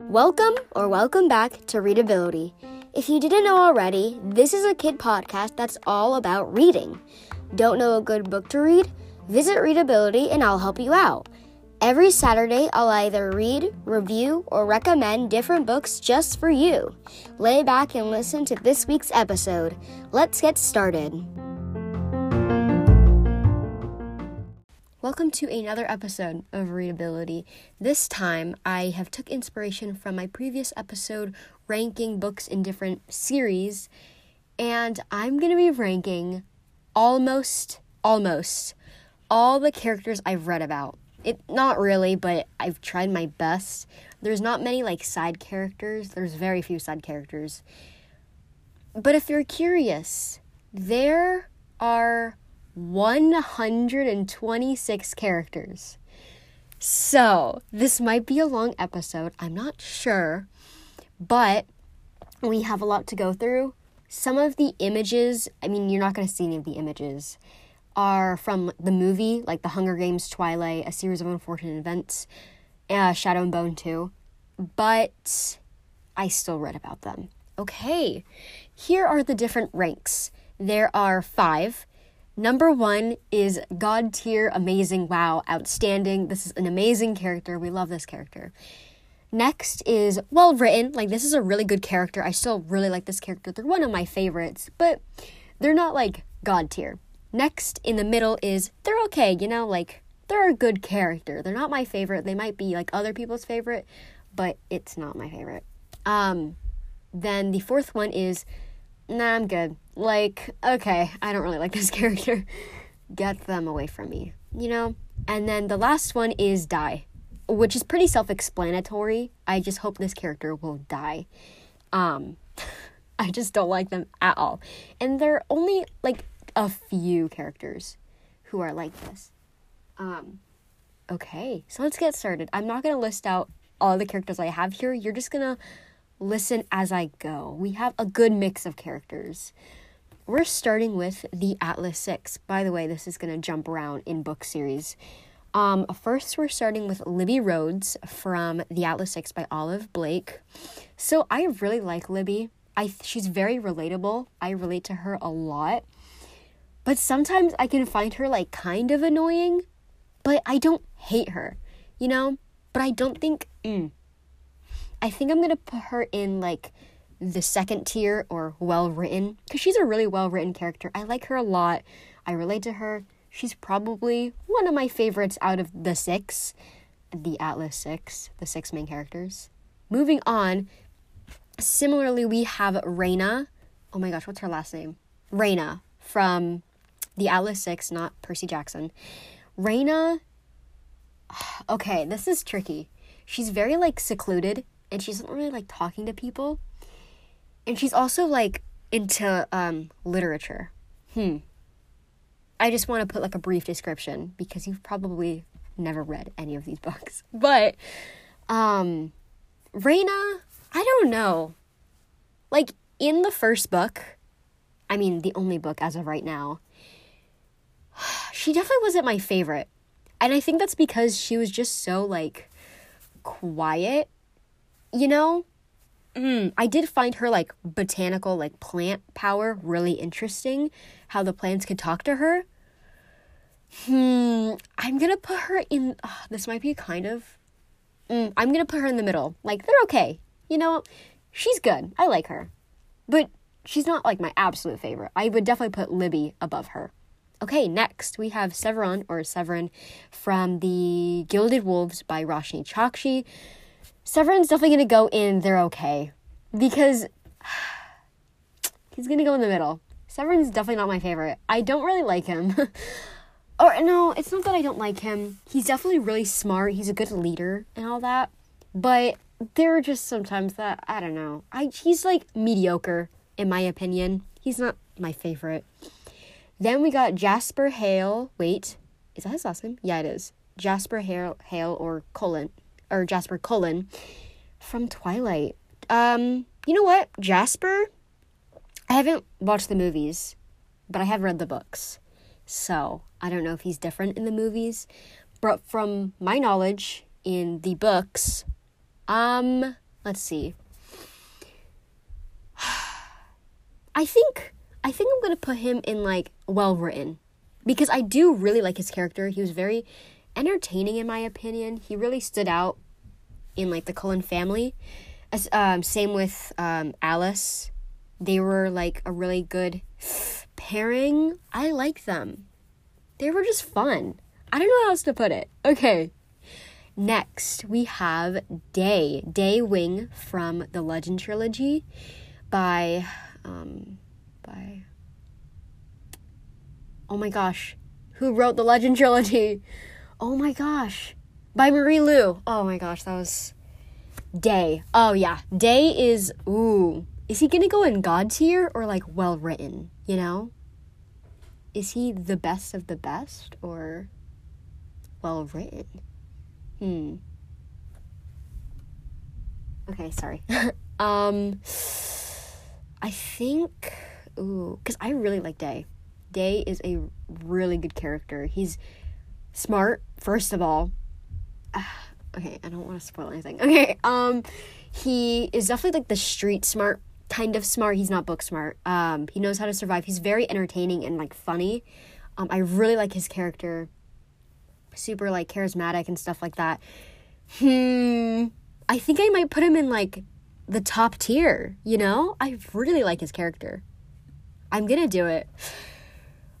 Welcome or welcome back to Readability. If you didn't know already, this is a kid podcast that's all about reading. Don't know a good book to read? Visit Readability and I'll help you out. Every Saturday, I'll either read, review, or recommend different books just for you. Lay back and listen to this week's episode. Let's get started. Welcome to another episode of Readability. This time I have took inspiration from my previous episode ranking books in different series and I'm going to be ranking almost almost all the characters I've read about. It not really, but I've tried my best. There's not many like side characters. There's very few side characters. But if you're curious, there are 126 characters. So, this might be a long episode. I'm not sure. But we have a lot to go through. Some of the images, I mean, you're not going to see any of the images, are from the movie, like The Hunger Games, Twilight, A Series of Unfortunate Events, uh, Shadow and Bone 2. But I still read about them. Okay, here are the different ranks. There are five Number one is God tier, amazing, wow, outstanding. This is an amazing character. We love this character. Next is well written. Like, this is a really good character. I still really like this character. They're one of my favorites, but they're not like God tier. Next, in the middle, is they're okay, you know, like they're a good character. They're not my favorite. They might be like other people's favorite, but it's not my favorite. Um, then the fourth one is nah, I'm good. Like, okay, I don't really like this character. Get them away from me, you know? And then the last one is die, which is pretty self explanatory. I just hope this character will die. Um, I just don't like them at all. And there are only like a few characters who are like this. Um, okay, so let's get started. I'm not gonna list out all the characters I have here. You're just gonna listen as I go. We have a good mix of characters. We're starting with the Atlas Six. By the way, this is going to jump around in book series. Um, first, we're starting with Libby Rhodes from The Atlas Six by Olive Blake. So I really like Libby. I she's very relatable. I relate to her a lot. But sometimes I can find her like kind of annoying, but I don't hate her, you know? But I don't think mm, I think I'm gonna put her in like the second tier or well written because she's a really well written character. I like her a lot. I relate to her. She's probably one of my favorites out of the six, the Atlas six, the six main characters. Moving on, similarly, we have Reina. Oh my gosh, what's her last name? Reina from the Atlas six, not Percy Jackson. Reina. Okay, this is tricky. She's very like secluded and she's not really like talking to people. And she's also like into um, literature. Hmm. I just want to put like a brief description because you've probably never read any of these books. But um Reina, I don't know. Like in the first book, I mean the only book as of right now, she definitely wasn't my favorite. And I think that's because she was just so like quiet you know, mm, I did find her like botanical, like plant power really interesting. How the plants could talk to her. Hmm, I'm gonna put her in. Uh, this might be kind of. Mm, I'm gonna put her in the middle. Like they're okay. You know, she's good. I like her, but she's not like my absolute favorite. I would definitely put Libby above her. Okay, next we have Severon or Severin from the Gilded Wolves by Roshani Chokshi. Severin's definitely gonna go in They're Okay because he's gonna go in the middle. Severin's definitely not my favorite. I don't really like him. or no, it's not that I don't like him. He's definitely really smart. He's a good leader and all that. But there are just sometimes that I don't know. I he's like mediocre in my opinion. He's not my favorite. Then we got Jasper Hale. Wait, is that his last name? Yeah, it is. Jasper Hale, Hale or Cullen or Jasper Cullen from Twilight. Um, you know what? Jasper, I haven't watched the movies, but I have read the books. So I don't know if he's different in the movies. but from my knowledge in the books, um, let's see. I think I think I'm gonna put him in like well written because I do really like his character. He was very entertaining in my opinion. He really stood out in like the Cullen family. As um, same with um, Alice, they were like a really good pairing. I like them. They were just fun. I don't know how else to put it. Okay. Next, we have Day, Day Wing from the Legend trilogy by um by Oh my gosh. Who wrote the Legend trilogy? Oh my gosh. By Marie Lu. Oh my gosh, that was Day. Oh yeah. Day is ooh. Is he gonna go in God tier or like well written, you know? Is he the best of the best or well written? Hmm. Okay, sorry. um I think ooh, cuz I really like Day. Day is a really good character. He's smart, first of all. Okay, I don't want to spoil anything. Okay, um he is definitely like the street smart kind of smart. He's not book smart. Um he knows how to survive. He's very entertaining and like funny. Um I really like his character super like charismatic and stuff like that. Hmm. I think I might put him in like the top tier, you know? I really like his character. I'm gonna do it.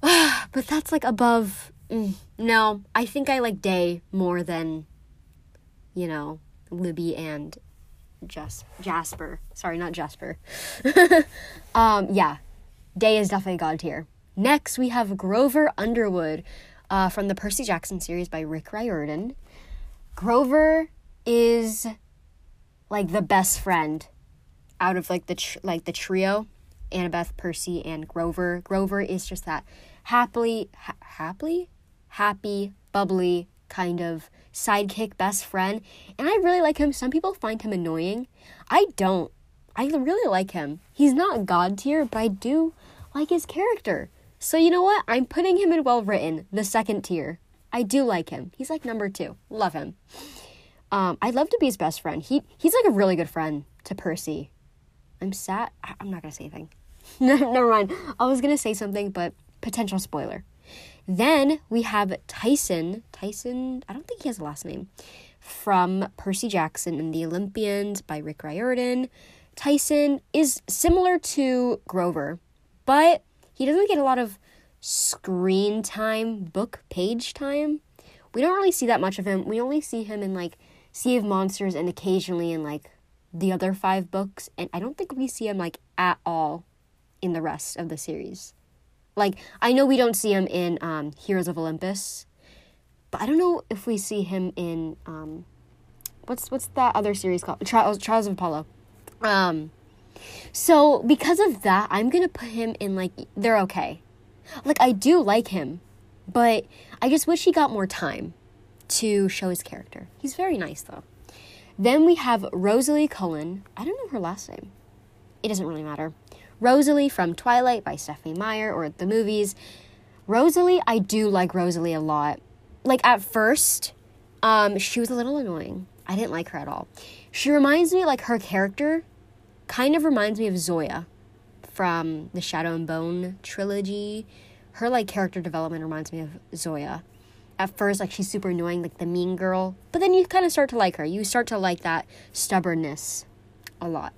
but that's like above. Mm, no, I think I like Day more than, you know, Libby and Jas- Jasper. Sorry, not Jasper. um, yeah, Day is definitely God tier. Next, we have Grover Underwood uh, from the Percy Jackson series by Rick Riordan. Grover is like the best friend out of like the tr- like the trio, Annabeth, Percy, and Grover. Grover is just that happily, ha- happily, happy, bubbly kind of sidekick best friend, and I really like him. Some people find him annoying. I don't. I really like him. He's not god tier, but I do like his character. So you know what? I'm putting him in well written, the second tier. I do like him. He's like number two. Love him. Um, I'd love to be his best friend. He he's like a really good friend to Percy. I'm sad. I'm not gonna say anything. Never mind. I was gonna say something, but potential spoiler. Then we have Tyson. Tyson. I don't think he has a last name. From Percy Jackson and the Olympians by Rick Riordan. Tyson is similar to Grover, but he doesn't get a lot of screen time, book page time. We don't really see that much of him. We only see him in like Sea of Monsters and occasionally in like the other five books, and I don't think we see him like at all in the rest of the series. Like I know we don't see him in um, Heroes of Olympus, but I don't know if we see him in um, what's what's that other series called? Trials Trials of Apollo. Um, so because of that, I'm gonna put him in like they're okay. Like I do like him, but I just wish he got more time to show his character. He's very nice though. Then we have Rosalie Cullen. I don't know her last name. It doesn't really matter. Rosalie from Twilight by Stephenie Meyer or the movies. Rosalie, I do like Rosalie a lot. Like at first, um, she was a little annoying. I didn't like her at all. She reminds me like her character kind of reminds me of Zoya from the Shadow and Bone trilogy. Her like character development reminds me of Zoya. At first, like she's super annoying, like the mean girl, but then you kind of start to like her. You start to like that stubbornness a lot.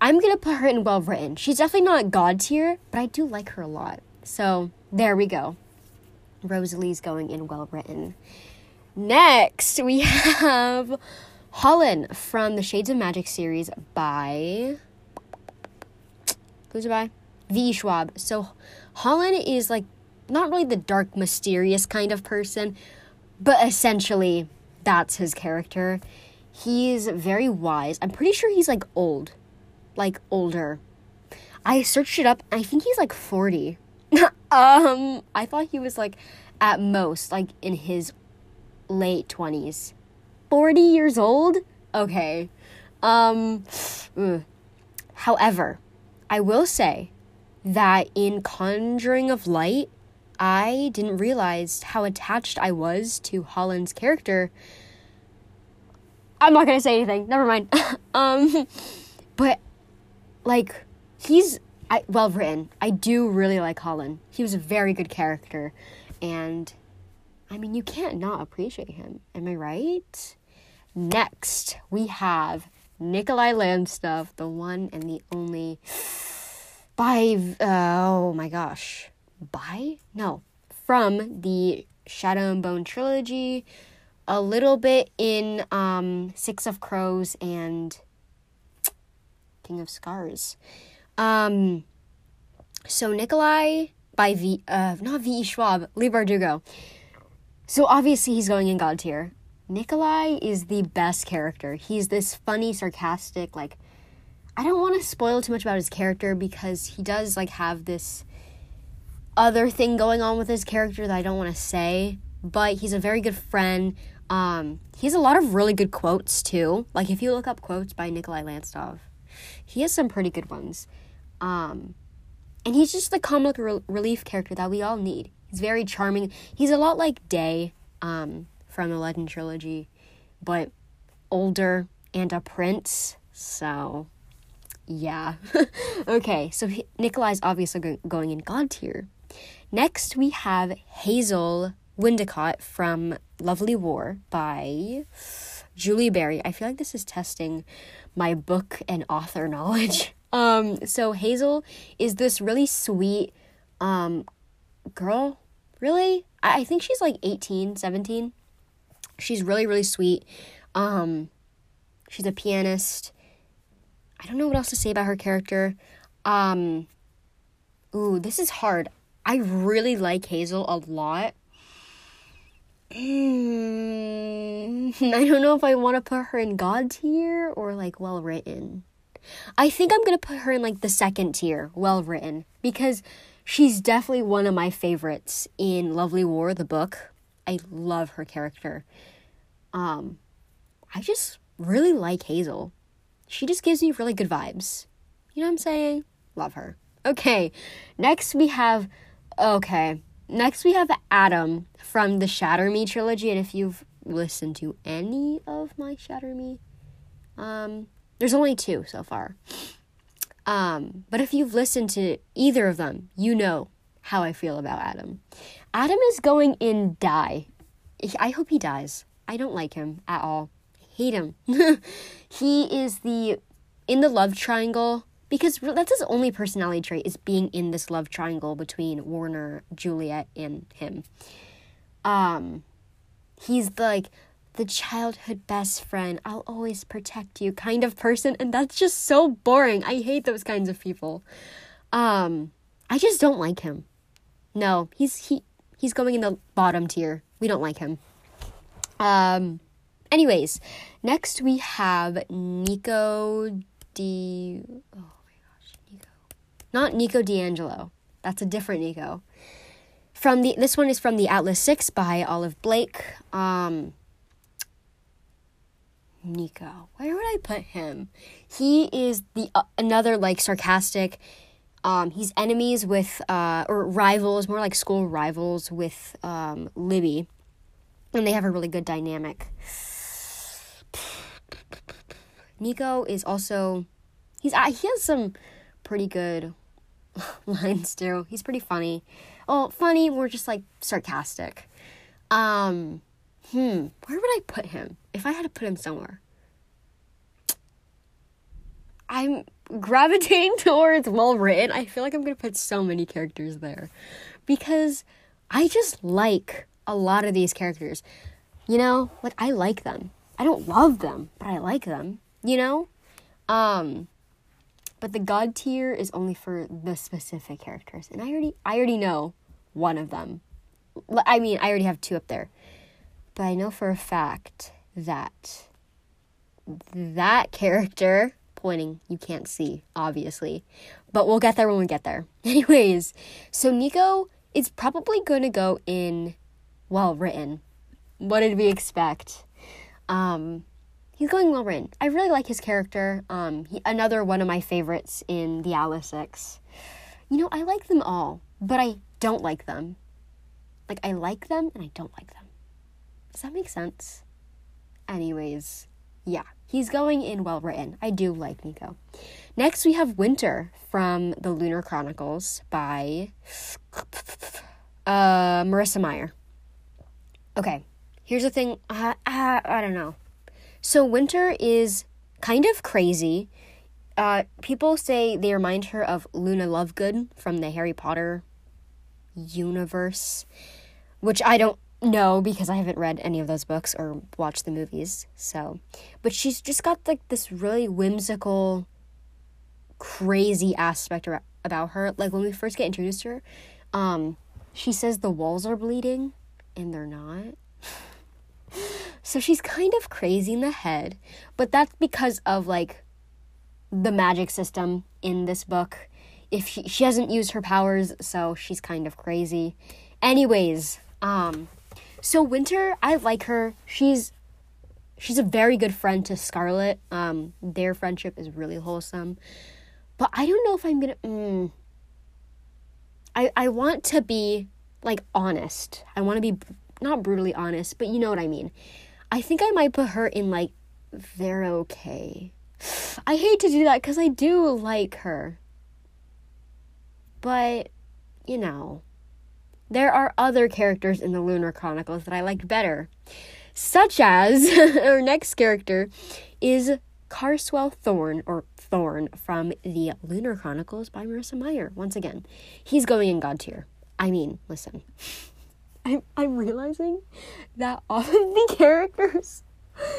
I'm gonna put her in well written. She's definitely not god tier, but I do like her a lot. So there we go. Rosalie's going in well written. Next, we have Holland from the Shades of Magic series by who's it by? V. Schwab. So Holland is like not really the dark, mysterious kind of person, but essentially that's his character. He's very wise. I'm pretty sure he's like old, like older. I searched it up. I think he's like 40. um, I thought he was like at most like in his late 20s. 40 years old? Okay. Um, ugh. however, I will say that in Conjuring of Light, I didn't realize how attached I was to Holland's character. I'm not gonna say anything. Never mind. um, but like he's I, well written. I do really like Holland. He was a very good character, and I mean you can't not appreciate him. Am I right? Next we have Nikolai Lantsov, the one and the only. By oh my gosh, by no from the Shadow and Bone trilogy, a little bit in um, Six of Crows and King of Scars. Um, so Nikolai by V, uh, not V. Schwab, Leigh Bardugo. So obviously he's going in God tier. Nikolai is the best character. He's this funny, sarcastic, like I don't want to spoil too much about his character because he does like have this other thing going on with his character that I don't want to say, but he's a very good friend. Um, he has a lot of really good quotes too. Like if you look up quotes by Nikolai Lantsov, he has some pretty good ones. Um, and he's just the comic re- relief character that we all need. He's very charming. He's a lot like Day um, from the Legend trilogy, but older and a prince. So, yeah. okay, so he, Nikolai's obviously go- going in God tier. Next, we have Hazel Windicott from Lovely War by Julie Berry. I feel like this is testing my book and author knowledge. Um, so Hazel is this really sweet um girl. Really? I, I think she's like 18, 17. She's really, really sweet. Um, she's a pianist. I don't know what else to say about her character. Um, ooh, this is hard. I really like Hazel a lot. Mm, I don't know if I want to put her in God tier or like well written. I think I'm going to put her in like the second tier, well written, because she's definitely one of my favorites in Lovely War, the book. I love her character. Um, I just really like Hazel. She just gives me really good vibes. You know what I'm saying? Love her. Okay, next we have. Okay, next we have Adam from the Shatter Me trilogy, and if you've listened to any of my Shatter Me, um, there's only two so far. Um, but if you've listened to either of them, you know how I feel about Adam. Adam is going in die. I hope he dies. I don't like him at all. hate him. he is the in the love triangle because that's his only personality trait is being in this love triangle between Warner, Juliette, and him. Um, he's the, like the childhood best friend, I'll always protect you kind of person, and that's just so boring. I hate those kinds of people. Um, I just don't like him. No, he's he he's going in the bottom tier. We don't like him. Um, anyways, next we have Nico D. Oh. Not Nico di Angelo. That's a different Nico. From the this one is from the Atlas Six by Olive Blake. Um, Nico. Where would I put him? He is the uh, another like sarcastic. Um, he's enemies with uh, or rivals, more like school rivals with um, Libby, and they have a really good dynamic. Nico is also he's uh, he has some pretty good lines too. He's pretty funny. Oh, funny, more just like sarcastic. Um, hmm, where would I put him if I had to put him somewhere? I'm gravitating towards well written. I feel like I'm gonna put so many characters there because I just like a lot of these characters. You know, like I like them. I don't love them, but I like them. You know, um, but the god tier is only for the specific characters, and I already I already know one of them. I mean, I already have two up there, but I know for a fact that that character pointing you can't see obviously. But we'll get there when we get there. Anyways so nico is probably going to go in well written. What did we expect? Um he's going well written i really like his character um he, another one of my favorites in the atlas six you know i like them all but i don't like them Like I like them and I don't like them. Does that make sense? Anyways, yeah, he's going in well written. I do like Nico. Next, we have Winter from the Lunar Chronicles by uh, Marissa Meyer. Okay, here's the thing. Uh, uh, I don't know. So, Winter is kind of crazy. Uh, people say they remind her of Luna Lovegood from the Harry Potter universe, which I don't know because I haven't read any of those books or watched the movies. So, but she's just got like this really whimsical, crazy aspect about her. Like when we first get introduced to her, um, she says the walls are bleeding, and they're not. so she's kind of crazy in the head, but that's because of like the magic system in this book. If she, she hasn't used her powers, so she's kind of crazy. Anyways, um, so Winter, I like her. She's she's a very good friend to Scarlet. Um, their friendship is really wholesome. But I don't know if I'm gonna. Mm, I I want to be like honest. I want to be not brutally honest, but you know what I mean. I think I might put her in like they're okay. I hate to do that because I do like her. But, you know, there are other characters in the Lunar Chronicles that I liked better, such as our next character is Carswell Thorn, or Thorn, from the Lunar Chronicles by Marissa Meyer. Once again, he's going in God tier. I mean, listen, I'm, I'm realizing that all of the characters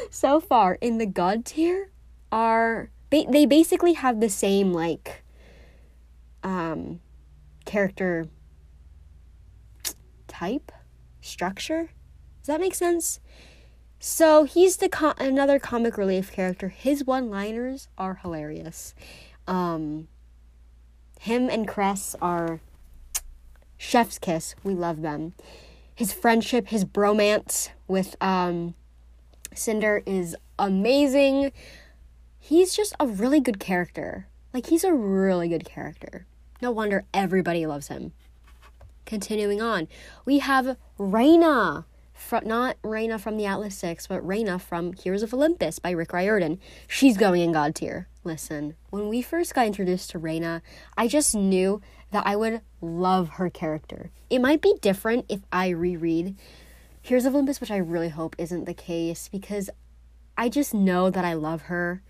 so far in the God tier are, they basically have the same, like, um, character type, structure. Does that make sense? So he's the co- another comic relief character. His one-liners are hilarious. Um, him and Cress are chef's kiss. We love them. His friendship, his bromance with um, Cinder is amazing. He's just a really good character. Like he's a really good character. No wonder everybody loves him. Continuing on, we have. From, not Reina from the Atlas Six, but Reyna from Heroes of Olympus by Rick Riordan. She's going in God tier. Listen, when we first got introduced to Reyna, I just knew that I would love her character. It might be different if I reread Heroes of Olympus, which I really hope isn't the case because I just know that I love her.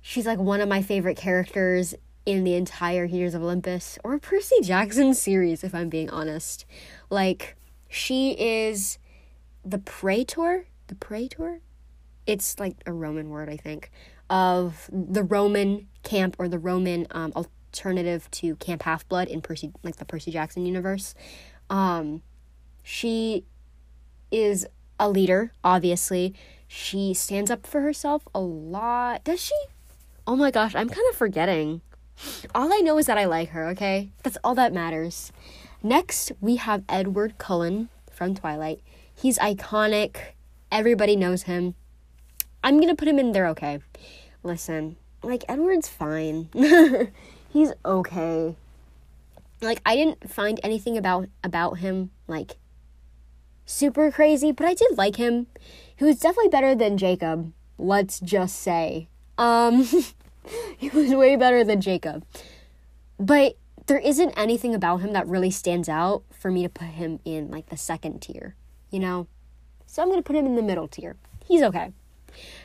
She's like one of my favorite characters in the entire Heroes of Olympus or Percy Jackson series, if I'm being honest. Like, she is the praetor, the praetor? It's like a Roman word, I think, of the Roman camp or the Roman um, alternative to Camp Half Blood in Percy, like the Percy Jackson universe. Um, she is a leader, obviously. She stands up for herself a lot. Does she? Oh my gosh, I'm kind of forgetting. All I know is that I like her, okay? That's all that matters. Next, we have Edward Cullen from Twilight. He's iconic. Everybody knows him. I'm gonna put him in there, okay? Listen, like, Edward's fine. He's okay. Like, I didn't find anything about about him, like, super crazy, but I did like him. He was definitely better than Jacob, let's just say. Um, he was way better than Jacob. But there isn't anything about him that really stands out for me to put him in like the second tier, you know? So I'm to put him in the middle tier. He's okay.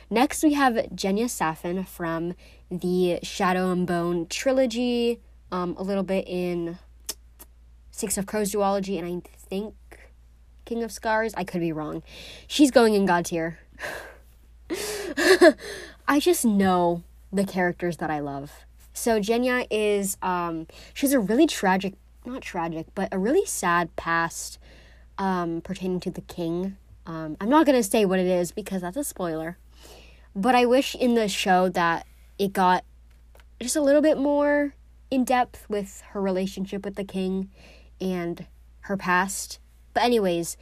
Next, we have Genya Safin from the Shadow and Bone trilogy, um, a little bit in Six of Crows duology, and I think King of Scars. I could be wrong. She's going in God tier. I just know the characters that I love. So Genya is um she's a really tragic not tragic, but a really sad past um pertaining to the king. Um I'm not gonna say what it is because that's a spoiler. But I wish in the show that it got just a little bit more in depth with her relationship with the king and her past. But anyways,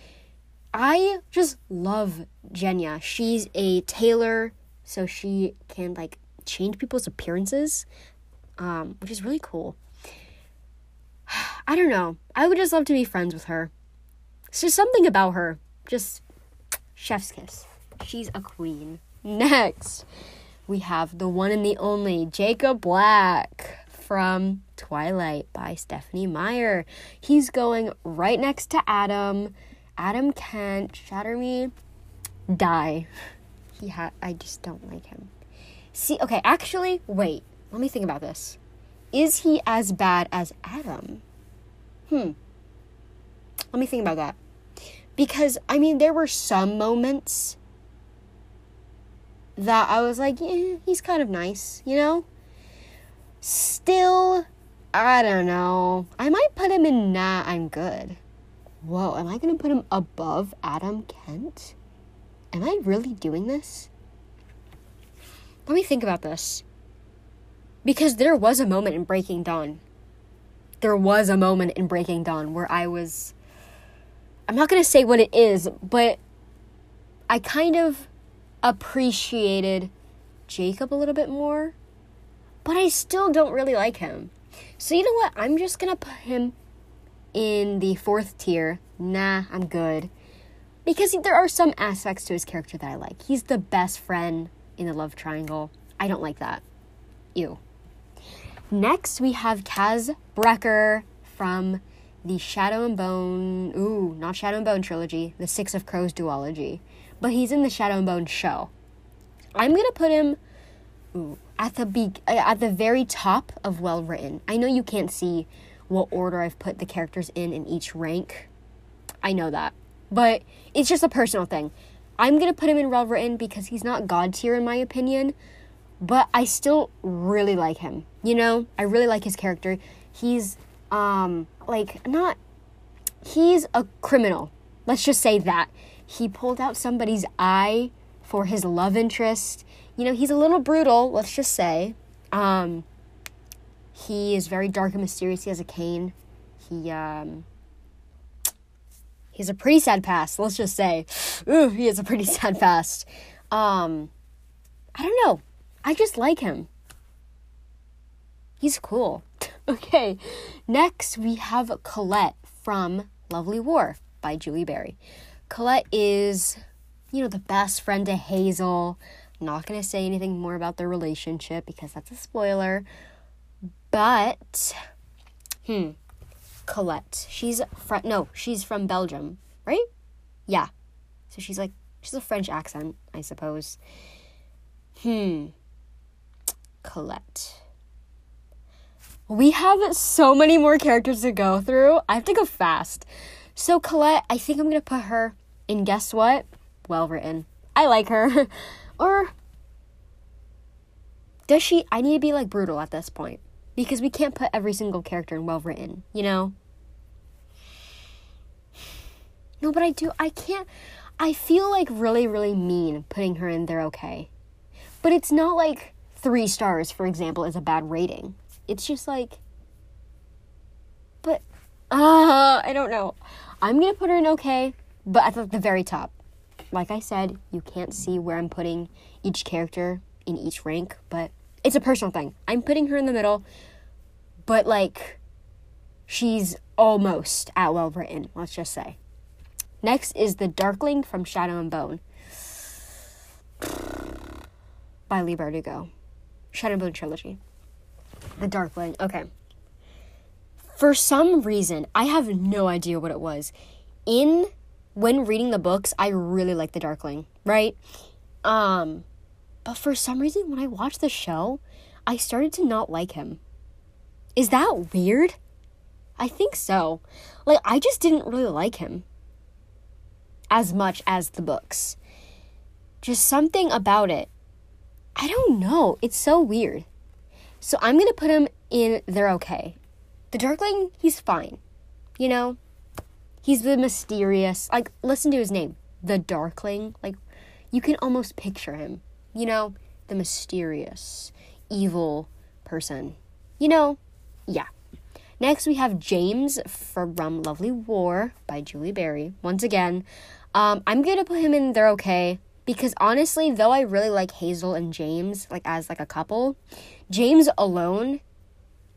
I just love Genya. She's a tailor, so she can like change people's appearances, um, which is really cool. I don't know. I would just love to be friends with her. So something about her, just chef's kiss. She's a queen. Next, we have the one and the only Jacob Black from Twilight by Stephenie Meyer. He's going right next to Adam. Adam Kent, shatter me, die. He had I just don't like him. See, okay, actually, wait. Let me think about this. Is he as bad as Adam? Hmm. Let me think about that. Because I mean, there were some moments that I was like, yeah, he's kind of nice, you know? Still, I don't know. I might put him in nah, I'm good. Whoa, am I gonna put him above Adam Kent? Am I really doing this? Let me think about this. Because there was a moment in Breaking Dawn. There was a moment in Breaking Dawn where I was. I'm not gonna say what it is, but I kind of appreciated Jacob a little bit more but I still don't really like him. So, you know what? I'm just gonna put him in the fourth tier. Nah, I'm good. Because there are some aspects to his character that I like. He's the best friend in the love triangle. I don't like that. Ew. Next, we have Kaz Brekker from the Shadow and Bone. Ooh, not Shadow and Bone trilogy, the Six of Crows duology. But he's in the Shadow and Bone show. I'm gonna put him. At the be- uh, at the very top of well written. I know you can't see what order I've put the characters in in each rank. I know that. But it's just a personal thing. I'm to put him in well written because he's not god tier in my opinion, but I still really like him. You know, I really like his character. He's um like not he's a criminal. Let's just say that. He pulled out somebody's eye for his love interest you know, he's a little brutal, let's just say. Um, he is very dark and mysterious. He has a cane. He, um, he has a pretty sad past, let's just say. Ooh, he has a pretty sad past. Um, I don't know. I just like him. He's cool. okay, next we have Colette from Lovely War by Julie Berry. Colette is, you know, the best friend to Hazel not going to say anything more about their relationship because that's a spoiler. But, hmm, Colette. She's from, no, she's from Belgium, right? Yeah. So she's like, she's a French accent, I suppose. Hmm. Colette. We have so many more characters to go through. I have to go fast. So, Colette, I think I'm to put her in guess what? Well written. I like her. Or does she? I need to be like brutal at this point because we can't put every single character in well written, you know? No, but I do. I can't. I feel like really, really mean putting her in there okay. But it's not like three stars, for example, is a bad rating. It's just like. Uh, I don't know. I'm gonna put her in okay, but at the very top like I said, you can't see where I'm putting each character in each rank, but it's a personal thing. I'm putting her in the middle, but like she's almost at well written, let's just say. Next is The Darkling from Shadow and Bone by Leigh Bardugo. Shadow and Bone trilogy. The Darkling. Okay. For some reason, I have no idea what it was. In when reading the books, I really like the Darkling, right? Um, but for some reason, when I watched the show, I started to not like him. Is that weird? I think so. Like, I just didn't really like him as much as the books. Just something about it. I don't know. It's so weird. So I'm gonna put him in They're Okay. The Darkling, he's fine. You know? He's the mysterious, like, listen to his name, the Darkling. Like, you can almost picture him, you know, the mysterious, evil person. You know, yeah. Next, we have James from Lovely War by Julie Berry. Once again, um, I'm gonna put him in They're Okay because honestly, though I really like Hazel and James, like as like a couple, James alone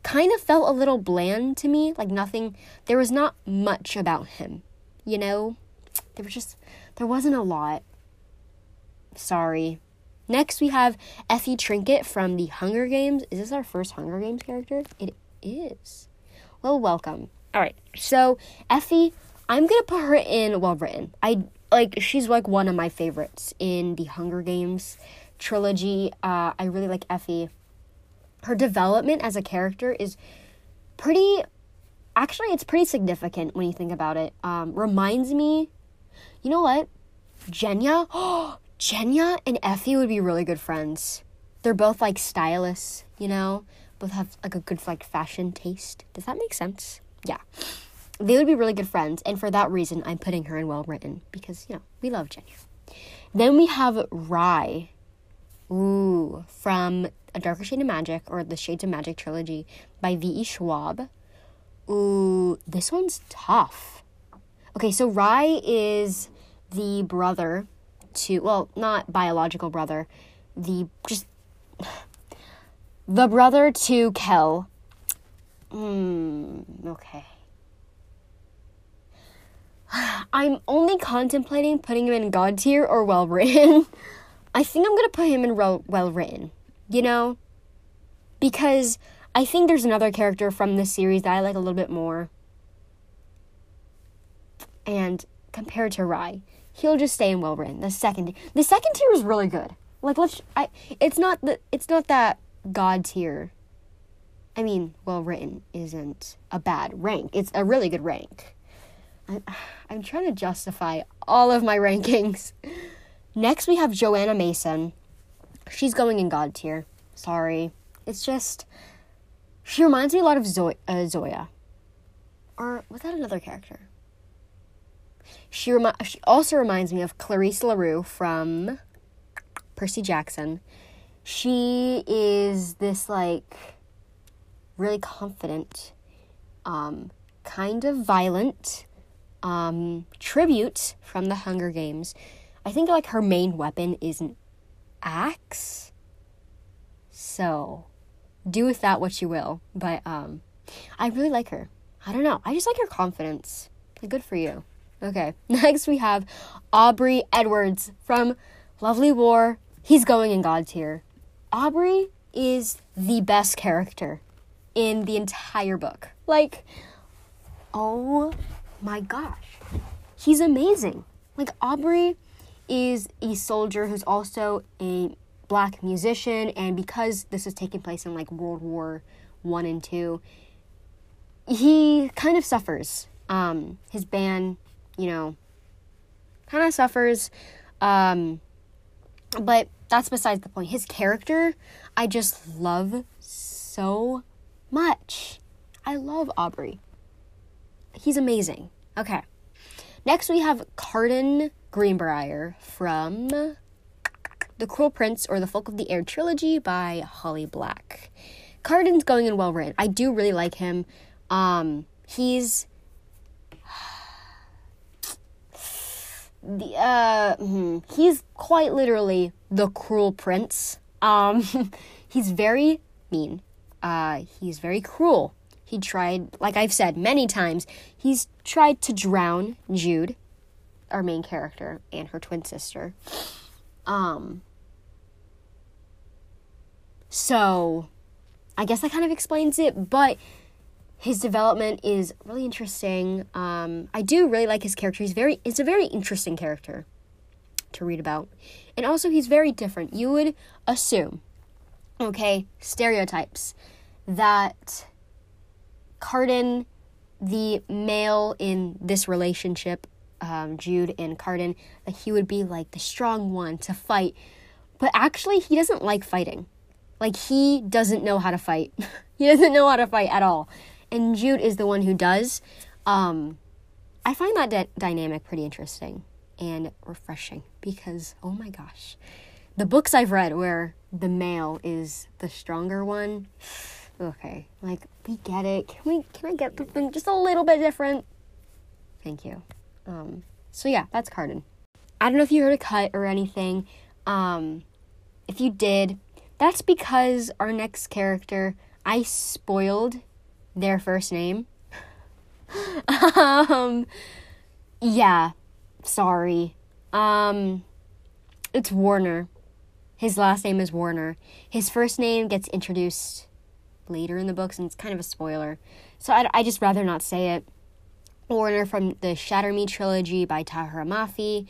kind of felt a little bland to me. Like nothing, there was not much about him, you know? There was just, there wasn't a lot. Sorry. Next, we have Effie Trinket from the Hunger Games. Is this our first Hunger Games character? It is. Well, welcome. All right. So, Effie, I'm going to put her in well written. I like she's like one of my favorites in the Hunger Games trilogy. Uh, I really like Effie. Her development as a character is pretty actually it's pretty significant when you think about it. Um, reminds me, you know what? Genya, oh, Genya and Effie would be really good friends. They're both like stylists, you know, both have like a good like fashion taste. Does that make sense? Yeah. They would be really good friends, and for that reason, I'm putting her in well written because you know we love Genya. Then we have Rhy, ooh, from A Darker Shade of Magic or the Shades of Magic trilogy by V.E. Schwab. Ooh, this one's tough. Okay, so Rhy is the brother to, well, not biological brother, the just the brother to Kell. Hmm, okay. I'm only contemplating putting him in God tier or well written. I think I'm gonna put him in well written, you know? Because I think there's another character from this series that I like a little bit more. And compared to Rhy, he'll just stay in well written. The second the second tier is really good. Like let's I it's not the it's not that god tier. I mean, well written isn't a bad rank. It's a really good rank. I, I'm trying to justify all of my rankings. Next we have Johanna Mason. She's going in god tier. Sorry. It's just she reminds me a lot of Zoe, uh, Zoya. Or was that another character? She, remi- she also reminds me of Clarisse La Rue from Percy Jackson. She is this like really confident, um, kind of violent um, tribute from the Hunger Games. I think like her main weapon is an axe. So do with that what you will. But um, I really like her. I don't know. I just like her confidence. Like, good for you. Okay. Next we have Aubrey Edwards from Lovely War. He's going in God tier. Aubrey is the best character in the entire book. Like, oh my gosh. He's amazing. Like, Aubrey is a soldier who's also a black musician, and because this is taking place in like World War One and Two, he kind of suffers. Um, his band, you know, kind of suffers. Um, but that's besides the point. His character, I just love so much. I love Aubrey. He's amazing. Okay. Next, we have Cardan Greenbriar from the Cruel Prince or The Folk of the Air trilogy by Holly Black. Cardan's going in well written. I do really like him. Um, he's the uh hmm, he's quite literally the cruel prince. Um, he's very mean. Uh, he's very cruel. He tried, like I've said many times, he's tried to drown Jude, our main character, and her twin sister. Um, so I guess that kind of explains it, but his development is really interesting. Um, I do really like his character. He's very it's a very interesting character to read about. And also he's very different. You would assume, okay, stereotypes that Cardan, the male in this relationship, um, Jude and Cardan, that he would be like the strong one to fight. But actually, he doesn't like fighting. Like he doesn't know how to fight. he doesn't know how to fight at all. And Jude is the one who does. Um, I find that dynamic pretty interesting and refreshing because oh my gosh, the books I've read where the male is the stronger one. Okay, like we get it. Can we? Can I get something just a little bit different? Thank you. Um, so yeah, that's Cardan. I don't know if you heard a cut or anything. Um, if you did, that's because our next character, I spoiled their first name. um, Yeah, sorry. Um, it's Warner. His last name is Warner. His first name gets introduced later in the books, and it's kind of a spoiler. So I, I just rather not say it. Warner from the Shatter Me trilogy by Tahereh Mafi.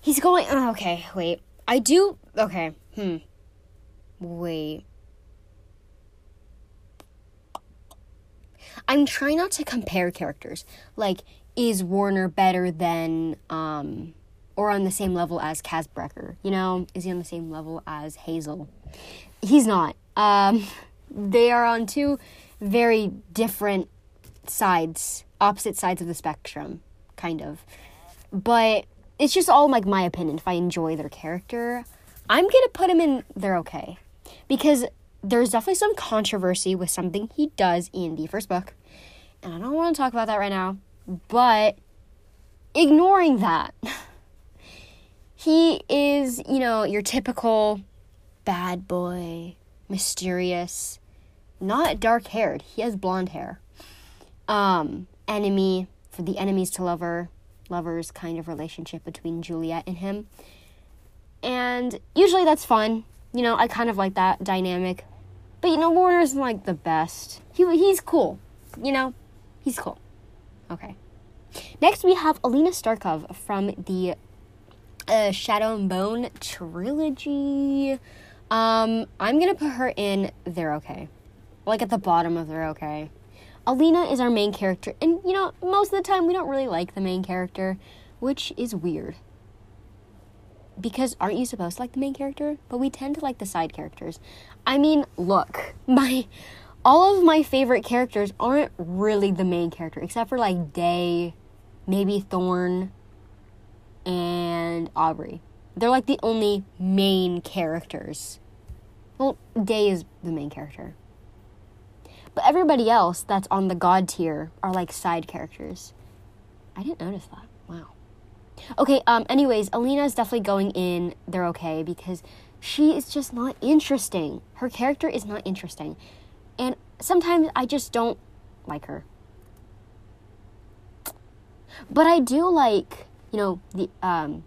He's going. Oh, okay, wait. I do. Okay. Hmm. Wait. I'm trying not to compare characters. Like, is Warner better than um or on the same level as Kaz Brekker? You know, is he on the same level as Hazel? He's not. Um they are on two very different sides, opposite sides of the spectrum, kind of. But it's just all like my opinion. If I enjoy their character, I'm gonna put him in. They're okay because there's definitely some controversy with something he does in the first book, and I don't want to talk about that right now. But ignoring that, he is, you know, your typical bad boy, mysterious, not dark haired. He has blonde hair. Um, enemy for the enemies to lover, lovers kind of relationship between Juliette and him. And usually that's fun. You know, I kind of like that dynamic. But you know, Warner's like the best. He he's cool. You know, he's cool. Okay. Next we have Alina Starkov from the uh, Shadow and Bone trilogy. Um, I'm gonna put her in They're Okay. Like at the bottom of They're Okay. Alina is our main character, and you know, most of the time we don't really like the main character, which is weird. Because aren't you supposed to like the main character? But we tend to like the side characters. I mean, look, my all of my favorite characters aren't really the main character, except for like Day, maybe Thorn, and Aubrey. They're like the only main characters. Well, Day is the main character. But everybody else that's on the god tier are like side characters. I didn't notice that. Wow. Okay, um anyways, Alina is definitely going in they're okay because she is just not interesting. Her character is not interesting. And sometimes I just don't like her. But I do like, you know, the um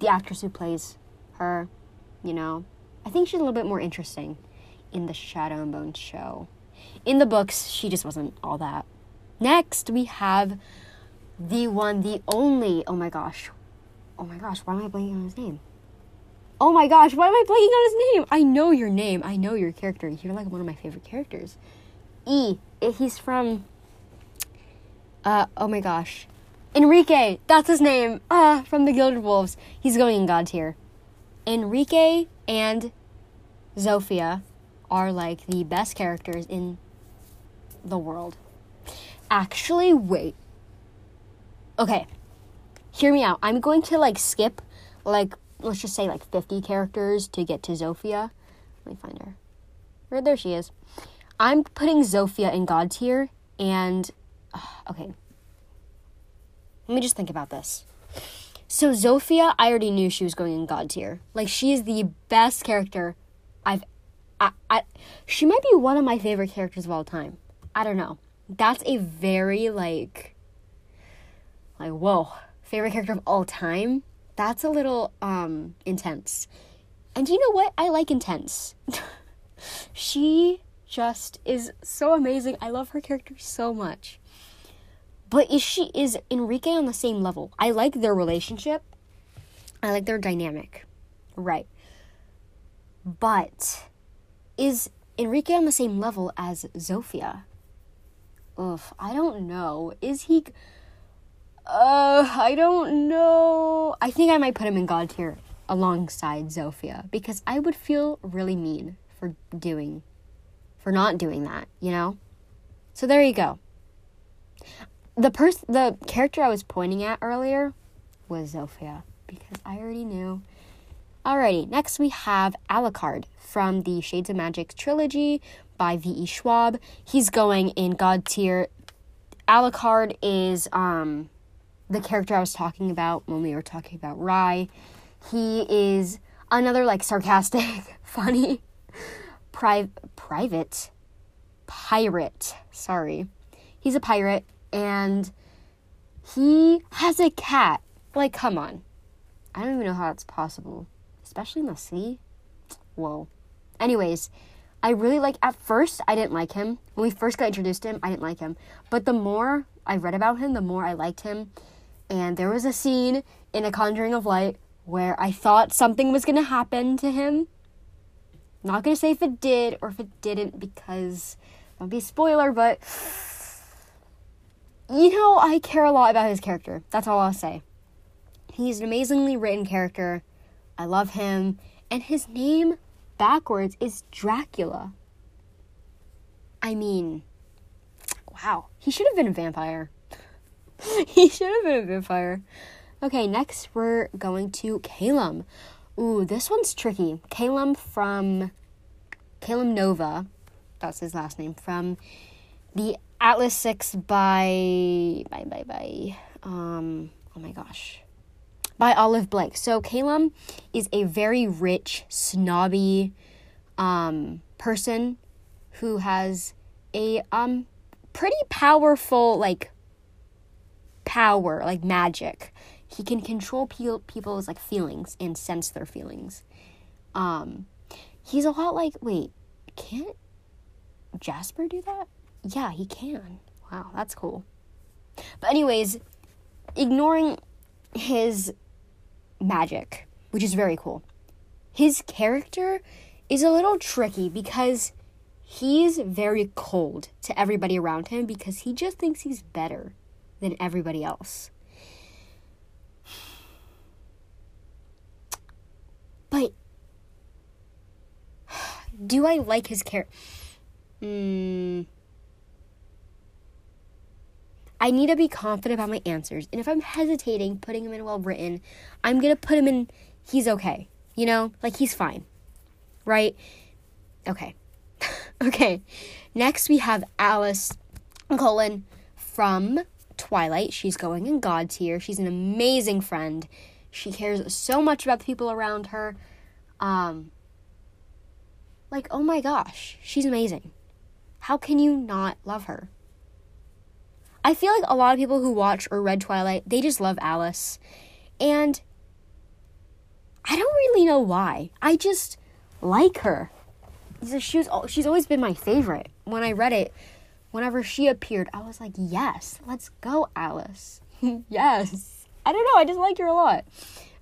the actress who plays her, you know. I think she's a little bit more interesting in the Shadow and Bone show. In the books, she just wasn't all that. Next, we have the one, the only. Oh my gosh. Oh my gosh, why am I blanking on his name? Oh my gosh, why am I blanking on his name? I know your name. I know your character. You're like one of my favorite characters. E. He's from. Uh, oh my gosh. Enrique! That's his name! Ah, from the Gilded Wolves. He's going in God tier. Enrique and Zofia are like the best characters in the world. Actually, wait. Okay. Hear me out. I'm going to like skip like let's just say like 50 characters to get to Zofia. Let me find her. Right there she is. I'm putting Zofia in God tier and okay. Let me just think about this. So Zofia, I already knew she was going in God tier. Like she is the best character I've I, I she might be one of my favorite characters of all time. I don't know. That's a very like like whoa, favorite character of all time. That's a little um intense. And you know what? I like intense. she just is so amazing. I love her character so much. But is she is Enrique on the same level? I like their relationship. I like their dynamic. Right. But is Enrique on the same level as Zofia? Ugh, I don't know. Is he. Uh, I don't know. I think I might put him in God tier alongside Zofia because I would feel really mean for doing. for not doing that, you know? So there you go. The pers- the character I was pointing at earlier was Zofia because I already knew. Alrighty, next we have Alucard from the Shades of Magic trilogy by V.E. Schwab. He's going in God tier. Alucard is um, the character I was talking about when we were talking about Rhy. He is another like sarcastic, funny, pri- private, pirate. Sorry. He's a pirate and He has a cat. Like, come on. I don't even know how that's possible, especially in the sea. Whoa. Anyways, I really like, at first, I didn't like him. When we first got introduced to him, I didn't like him. But the more I read about him, the more I liked him. And there was a scene in A Conjuring of Light where I thought something was going to happen to him. Not going to say if it did or if it didn't because that would be a spoiler, but you know, I care a lot about his character. That's all I'll say. He's an amazingly written character. I love him. And his name backwards is Dracula. I mean, wow. He should have been a vampire. he should have been a vampire. Okay, next we're going to Callum. Ooh, this one's tricky. Callum from Callum Nova, that's his last name, from the Atlas 6 by by by by um oh my gosh. By Olivie Blake. So Callum is a very rich, snobby um person who has a um pretty powerful like power, like magic. He can control pe- people's like feelings and sense their feelings. Um, he's a lot like wait, can't Jasper do that? Yeah, he can. Wow, that's cool. But anyways, ignoring his magic, which is very cool. His character is a little tricky because he's very cold to everybody around him because he just thinks he's better than everybody else. But do I like his character? Mm, I need to be confident about my answers. And if I'm hesitating putting him in well written, I'm going to put him in he's okay. You know, like he's fine. Right? Okay. okay. Next we have Alice Cullen from Twilight. She's going in God tier. She's an amazing friend. She cares so much about the people around her. Um, like, oh my gosh, she's amazing. How can you not love her? I feel like a lot of people who watch or read Twilight, they just love Alice. And I don't really know why. I just like her. She was, she's always been my favorite. When I read it, whenever she appeared, I was like, yes, let's go, Alice. yes. I don't know, I just like her a lot.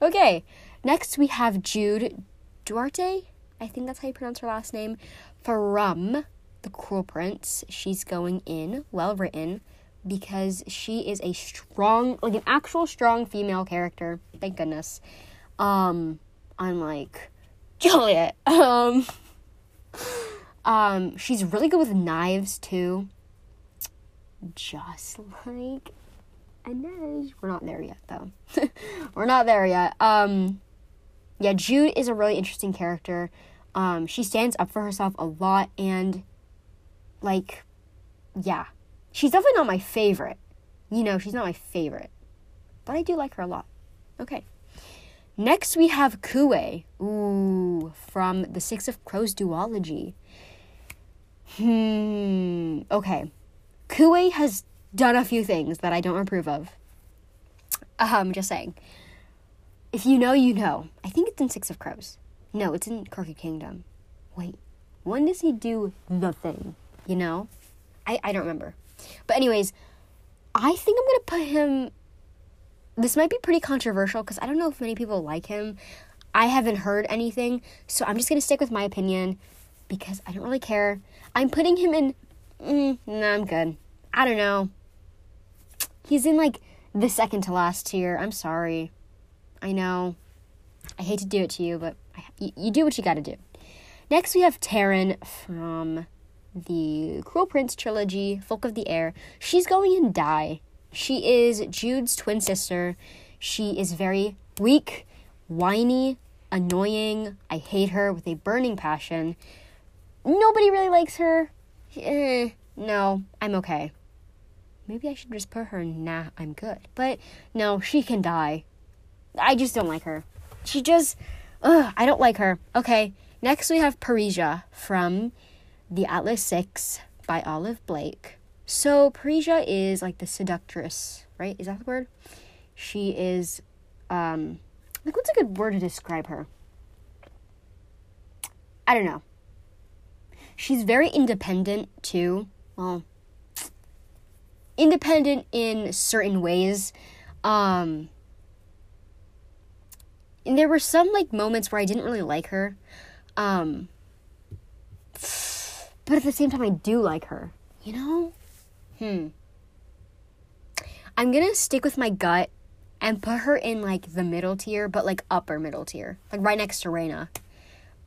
Okay, next we have Jude Duarte. I think that's how you pronounce her last name. From The Cruel Prince. She's going in, well written, because she is a strong, like an actual strong female character. Thank goodness. Um, unlike Juliette. Um, um, she's really good with knives too just like Inej. We're not there yet, though. We're not there yet. Um, yeah, Jude is a really interesting character. Um, she stands up for herself a lot, and like, yeah, she's definitely not my favorite. You know, she's not my favorite, but I do like her a lot. Okay. Next, we have Kuwei. Ooh, from the Six of Crows duology. Hmm. Okay. Kuwei has done a few things that I don't approve of. Um, just saying. If you know, you know. I think it's in Six of Crows. No, it's in Crooked Kingdom. Wait, when does he do the thing? You know? I, I don't remember. But, anyways, I think I'm gonna put him. This might be pretty controversial because I don't know if many people like him. I haven't heard anything, so I'm just gonna stick with my opinion because I don't really care. I'm putting him in mm, no, I'm good. I don't know. He's in like the second to last tier. I'm sorry. I know. I hate to do it to you, but I, you, you do what you gotta do. Next, we have Taryn from the Cruel Prince trilogy, Folk of the Air. She's going in Die. She is Jude's twin sister. She is very weak, whiny, annoying. I hate her with a burning passion. Nobody really likes her eh, no, I'm okay. Maybe I should just put her nah, I'm good. But no, she can die. I just don't like her. She just, ugh, I don't like her. Okay, next we have Parisa from The Atlas 6 by Olivie Blake. So Parisa is like the seductress, right? Is that the word? She is um like what's a good word to describe her? I don't know. She's very independent too. Well, independent in certain ways. Um and there were some like moments where I didn't really like her. Um but at the same time I do like her, you know? Hmm. I'm to stick with my gut and put her in like the middle tier, but like upper middle tier, like right next to Reina.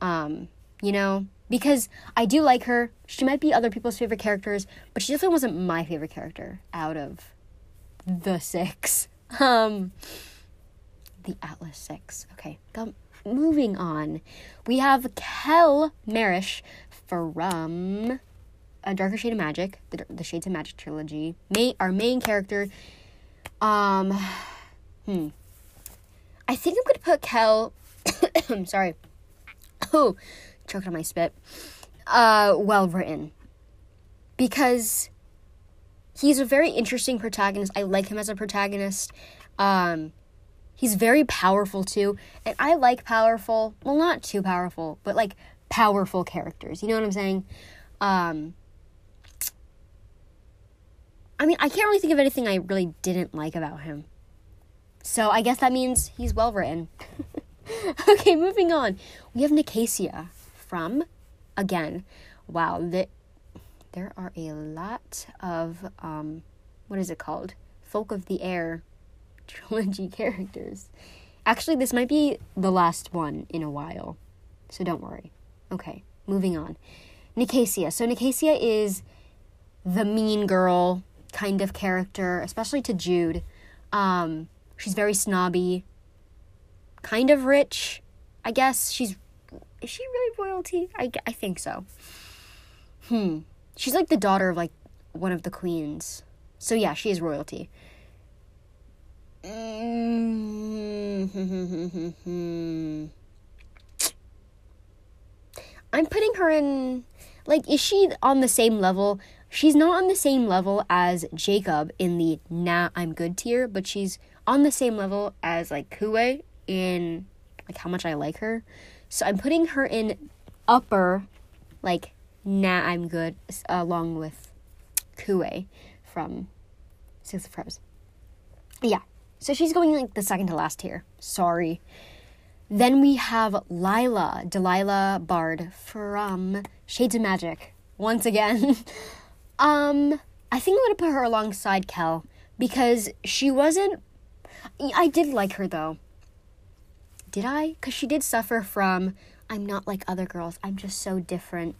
Um, you know, because I do like her. She might be other people's favorite characters, but she definitely wasn't my favorite character out of the six. Um, the Atlas Six. Okay. Moving on, we have Kell Maresh from A Darker Shade of Magic, the, the Shades of Magic trilogy. Main, our main character. Um, hmm. I think I'm gonna put Kell. I'm sorry. Oh, choked on my spit. Uh, well written. Because he's a very interesting protagonist. I like him as a protagonist. Um, he's very powerful too, and I like powerful. Well, not too powerful, but like powerful characters. You know what I'm saying? Um, I mean, I can't really think of anything I really didn't like about him. So I guess that means he's well written. okay, moving on. We have Nicasia from, again, wow, the, there are a lot of, um, what is it called? Folk of the Air trilogy characters. Actually, this might be the last one in a while, so don't worry. Okay, moving on. Nicasia. So, Nicasia is the mean girl kind of character, especially to Jude. Um, she's very snobby, kind of rich, I guess. She's is she really royalty? I, I think so. Hmm. She's like the daughter of like one of the queens. So yeah, she is royalty. I'm putting her in like is she on the same level? She's not on the same level as Jacob in the nah I'm good tier, but she's on the same level as like Kuwei in like how much I like her. So I'm putting her in upper, like, nah, I'm good, along with Kuwei from Six of Crows. Yeah, so she's going like the second to last tier. Sorry. Then we have Lila, Delilah Bard from Shades of Magic. Once again. um, I think I'm gonna put her alongside Kell because she wasn't. I did like her though. Did I? Because she did suffer from, I'm not like other girls, I'm just so different.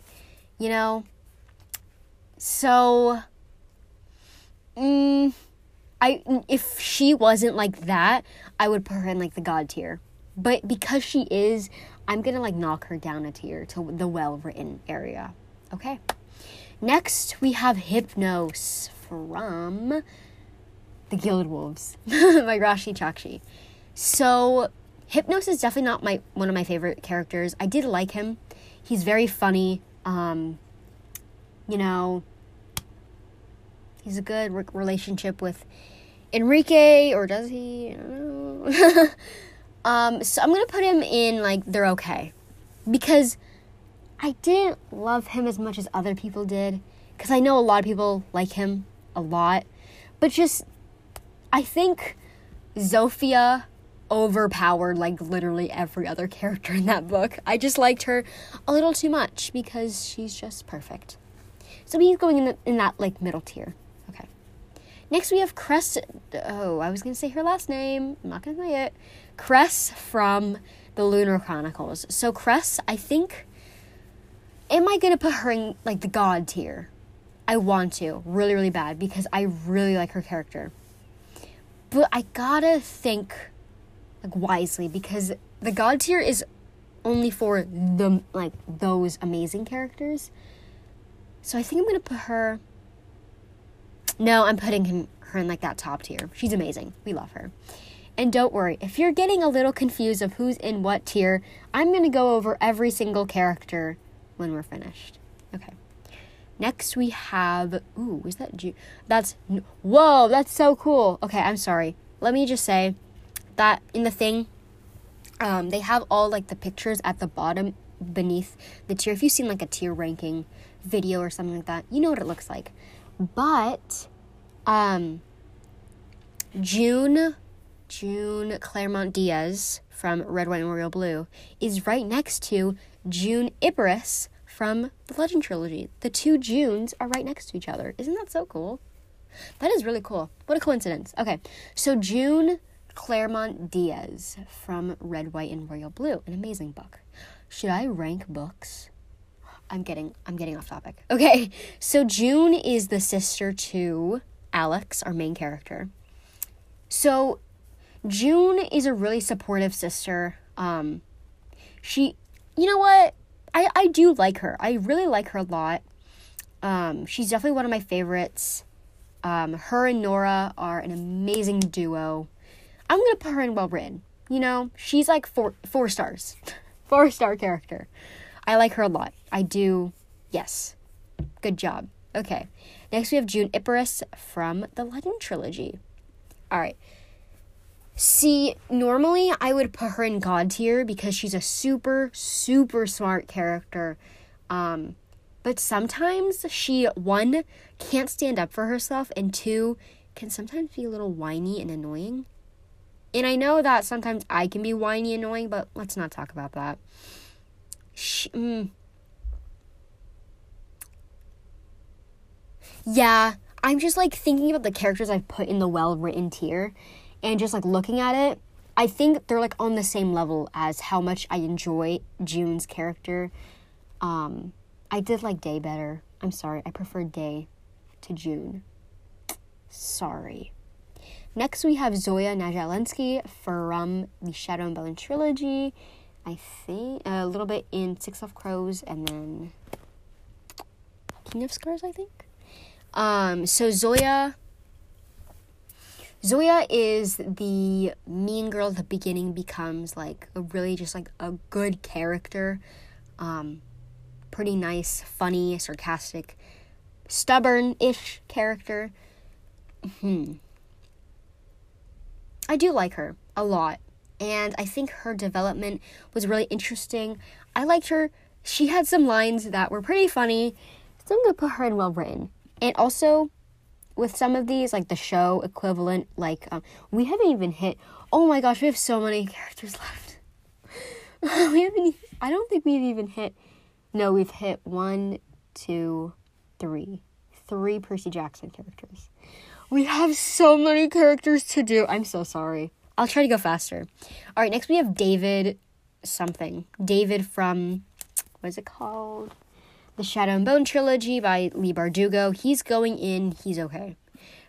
You know? So, mm, I if she wasn't like that, I would put her in like the god tier. But because she is, I'm gonna like knock her down a tier to the well written area. Okay. Next, we have Hypnos from the Gilded Wolves by Roshani Chokshi. So Hypnos is definitely not my one of my favorite characters. I did like him. He's very funny. Um, you know, he's a good re- relationship with Enrique, or does he? Um, so I'm gonna put him in like they're okay, because I didn't love him as much as other people did. Because I know a lot of people like him a lot, but just I think Zofia overpowered like literally every other character in that book. I just liked her a little too much because she's just perfect. So he's going in, the, in that like middle tier. Okay. Next we have Cress. Oh, I was gonna say her last name. I'm not gonna say it. Cress from the Lunar Chronicles. So Cress, I think. Am I gonna put her in like the God tier? I want to really, really bad because I really like her character. But I gotta think like wisely because the god tier is only for the like those amazing characters. So I think I'm gonna put her. No, I'm putting him, her in like that top tier. She's amazing. We love her. And don't worry, if you're getting a little confused of who's in what tier, I'm gonna go over every single character when we're finished. Okay. Next we have ooh, is that June? That's whoa, that's so cool. Okay, I'm sorry. Let me just say that in the thing, um, they have all like the pictures at the bottom beneath the tier. If you've seen like a tier ranking video or something like that, you know what it looks like. But um, June June Claremont Diaz from Red, White, and Royal Blue is right next to June Iparis from the Legend Trilogy. The two Junes are right next to each other. Isn't that so cool? That is really cool. What a coincidence. Okay, so June Claremont Diaz from Red, White, and Royal Blue, an amazing book. Should I rank books? I'm getting I'm getting off topic. Okay, so June is the sister to Alex, our main character. So June is a really supportive sister. Um, she, you know what? I, I do like her. I really like her a lot. Um, she's definitely one of my favorites. Um, her and Nora are an amazing duo. I'm gonna put her in well written. You know, she's like four four stars, four star character. I like her a lot. I do. Yes, good job. Okay, next we have June Iparis from the Legend trilogy. All right. See, normally I would put her in God tier because she's a super, super smart character. Um, but sometimes she, one, can't stand up for herself, and two, can sometimes be a little whiny and annoying. And I know that sometimes I can be whiny and annoying, but let's not talk about that. She, mm, yeah, I'm just like thinking about the characters I've put in the well written tier and just like looking at it, I think they're like on the same level as how much I enjoy June's character. Um, I did like Day better. I'm sorry, I prefer Day to June. Sorry. Next, we have Zoya Nazyalensky from the Shadow and Bone trilogy. I think a little bit in Six of Crows and then King of Scars, I think. Um, so Zoya Zoya is the mean girl at the beginning becomes like a really just like a good character. Um, pretty nice, funny, sarcastic, stubborn ish character. Hmm. I do like her a lot. And I think her development was really interesting. I liked her. She had some lines that were pretty funny. So I'm going to put her in well written. And also, with some of these, like the show equivalent, like um, we haven't even hit. Oh my gosh, we have so many characters left. we haven't. I don't think we've even hit. No, we've hit one, two, three, three Percy Jackson characters. We have so many characters to do. I'm so sorry. I'll try to go faster. All right, next we have David something. David from what is it called? The Shadow and Bone trilogy by Leigh Bardugo. He's going in, he's okay.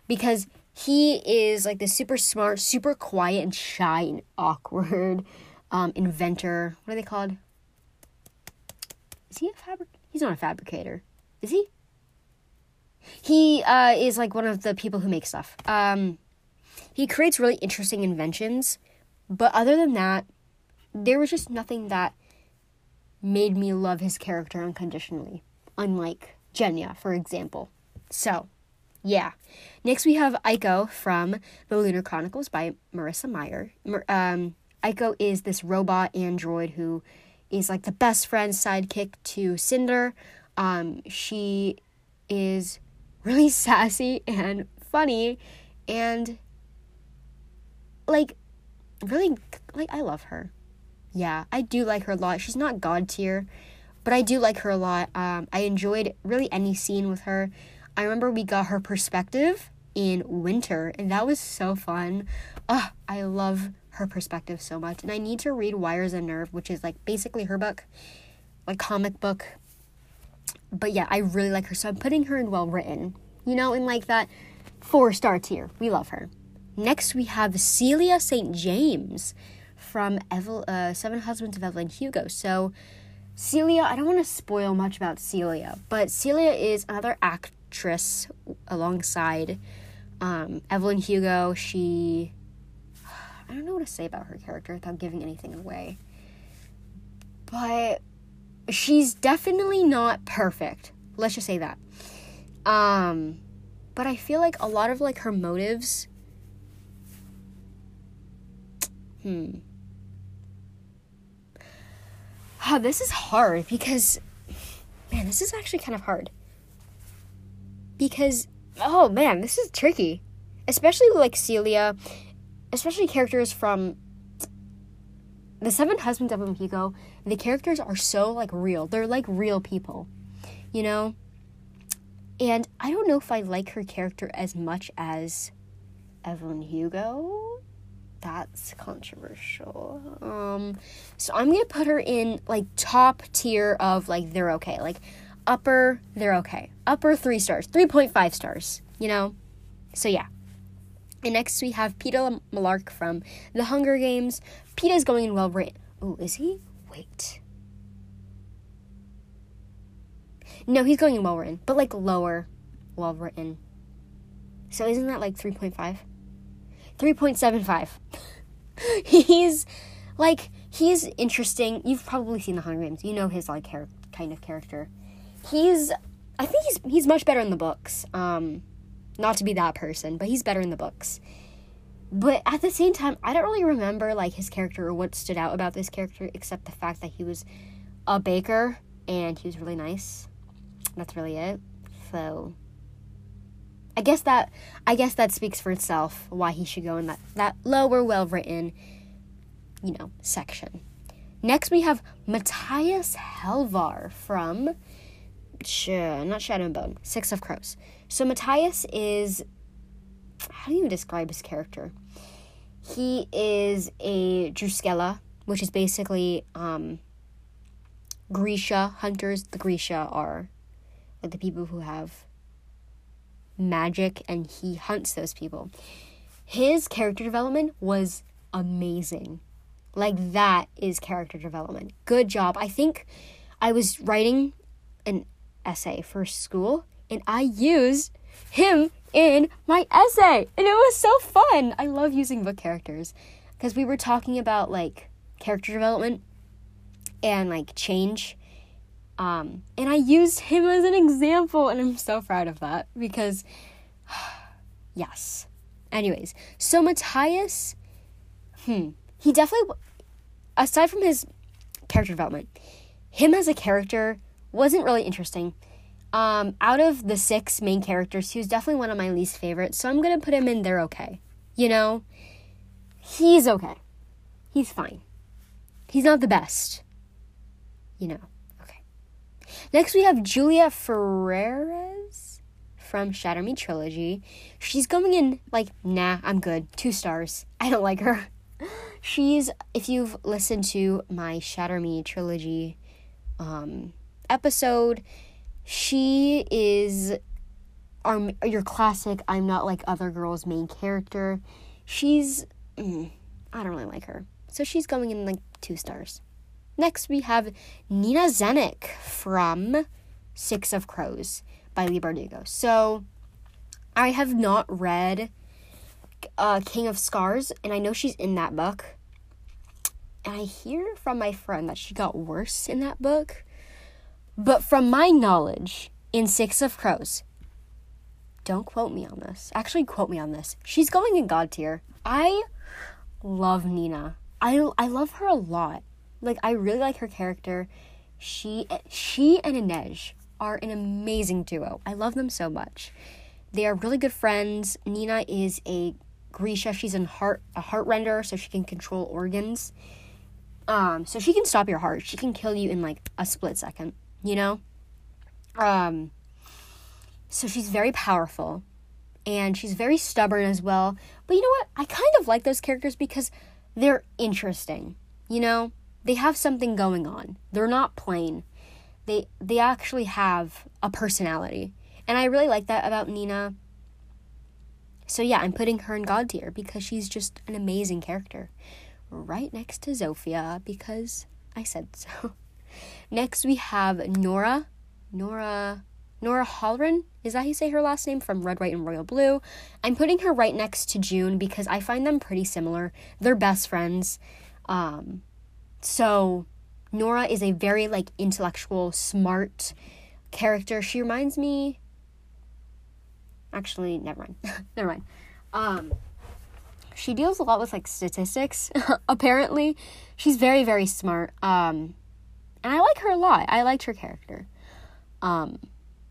Because he is like the super smart, super quiet and shy and awkward um, inventor. What are they called? Is he a fabric? He's not a fabricator. Is he? He uh, is like one of the people who make stuff. Um, he creates really interesting inventions, but other than that, there was just nothing that made me love his character unconditionally, unlike Genya, for example. So, yeah. Next, we have Iko from The Lunar Chronicles by Marissa Meyer. Um, Iko is this robot android who is like the best friend sidekick to Cinder. Um, she is really sassy and funny and like really like I love her yeah, I do like her a lot. She's not god tier, but I do like her a lot. Um, I enjoyed really any scene with her. I remember we got her perspective in winter, and that was so fun. Ugh, I love her perspective so much. And I need to read Wires and Nerve, which is like basically her book, like comic book. But yeah, I really like her. So I'm putting her in well written, you know, in like that four star tier. We love her. Next, we have Celia St. James from Evel- uh, Seven Husbands of Evelyn Hugo. So, Celia, I don't want to spoil much about Celia, but Celia is another actress alongside um, Evelyn Hugo. She, I don't know what to say about her character without giving anything away, but she's definitely not perfect. Let's just say that. Um, but I feel like a lot of like her motives. Hmm. Oh, this is hard because, man, this is actually kind of hard. Because, oh man, this is tricky. Especially like Celia, especially characters from the Seven Husbands of Hugo. The characters are so like real. They're like real people, you know? And I don't know if I like her character as much as Evelyn Hugo. That's controversial. Um, so I'm gonna put her in like top tier of like they're okay. Like upper, they're okay. Upper three stars, 3.5 stars, you know? So yeah. And next we have Peeta Mellark from The Hunger Games. Peeta's going in well written. Oh, is he? Wait. No, he's going in well written, but like lower well written. So isn't that like 3.5? 3.75. he's like he's interesting. You've probably seen the Hunger Games. You know his like kind of character. He's I think he's he's much better in the books. Um not to be that person, but he's better in the books. But at the same time, I don't really remember like his character or what stood out about this character except the fact that he was a baker and he was really nice. That's really it. So I guess that I guess that speaks for itself why he should go in that, that lower well written, you know, section. Next we have Matthias Helvar from sh- not Shadow and Bone, Six of Crows. So Matthias is how do you describe his character? He is a drüskelle, which is basically um, Grisha hunters. The Grisha are like the people who have magic and he hunts those people. His character development was amazing. Like that is character development. Good job. I think I was writing an essay for school and I used him in my essay and it was so fun. I love using book characters because we were talking about like character development and like change um, and I used him as an example, and I'm so proud of that because, yes. Anyways, so Matthias, hmm, he definitely, aside from his character development, him as a character wasn't really interesting. Um, out of the six main characters, he was definitely one of my least favorites, so I'm gonna put him in there okay. You know, he's okay. He's fine. He's not the best. You know. Next, we have Julia Ferrars from Shatter Me Trilogy. She's going in like, nah, I'm good. Two stars. I don't like her. She's, if you've listened to my Shatter Me Trilogy um, episode, she is our, your classic I'm not like other girls main character. She's, mm, I don't really like her. So she's going in like two stars. Next, we have Nina Zenik from Six of Crows by Leigh Bardugo. So, I have not read uh, King of Scars, and I know she's in that book. And I hear from my friend that she got worse in that book. But from my knowledge, in Six of Crows, don't quote me on this. Actually, quote me on this. She's going in God tier. I love Nina. I I love her a lot. Like I really like her character. She she and Inej are an amazing duo. I love them so much. They are really good friends. Nina is a Grisha. She's a heart a heart render, so she can control organs. Um, so she can stop your heart. She can kill you in like a split second. You know. Um. So she's very powerful, and she's very stubborn as well. But you know what? I kind of like those characters because they're interesting. You know, they have something going on. They're not plain. They they actually have a personality. And I really like that about Nina. So yeah, I'm putting her in God tier because she's just an amazing character. Right next to Zofia because I said so. Next we have Nora. Nora Nora Holleran, is that how you say her last name from Red, White, and Royal Blue? I'm putting her right next to June because I find them pretty similar. They're best friends. Um, so Nora is a very like intellectual, smart character. She reminds me. Actually, never mind. never mind. Um, she deals a lot with like statistics. apparently, she's very very smart. Um, and I like her a lot. I liked her character. Um,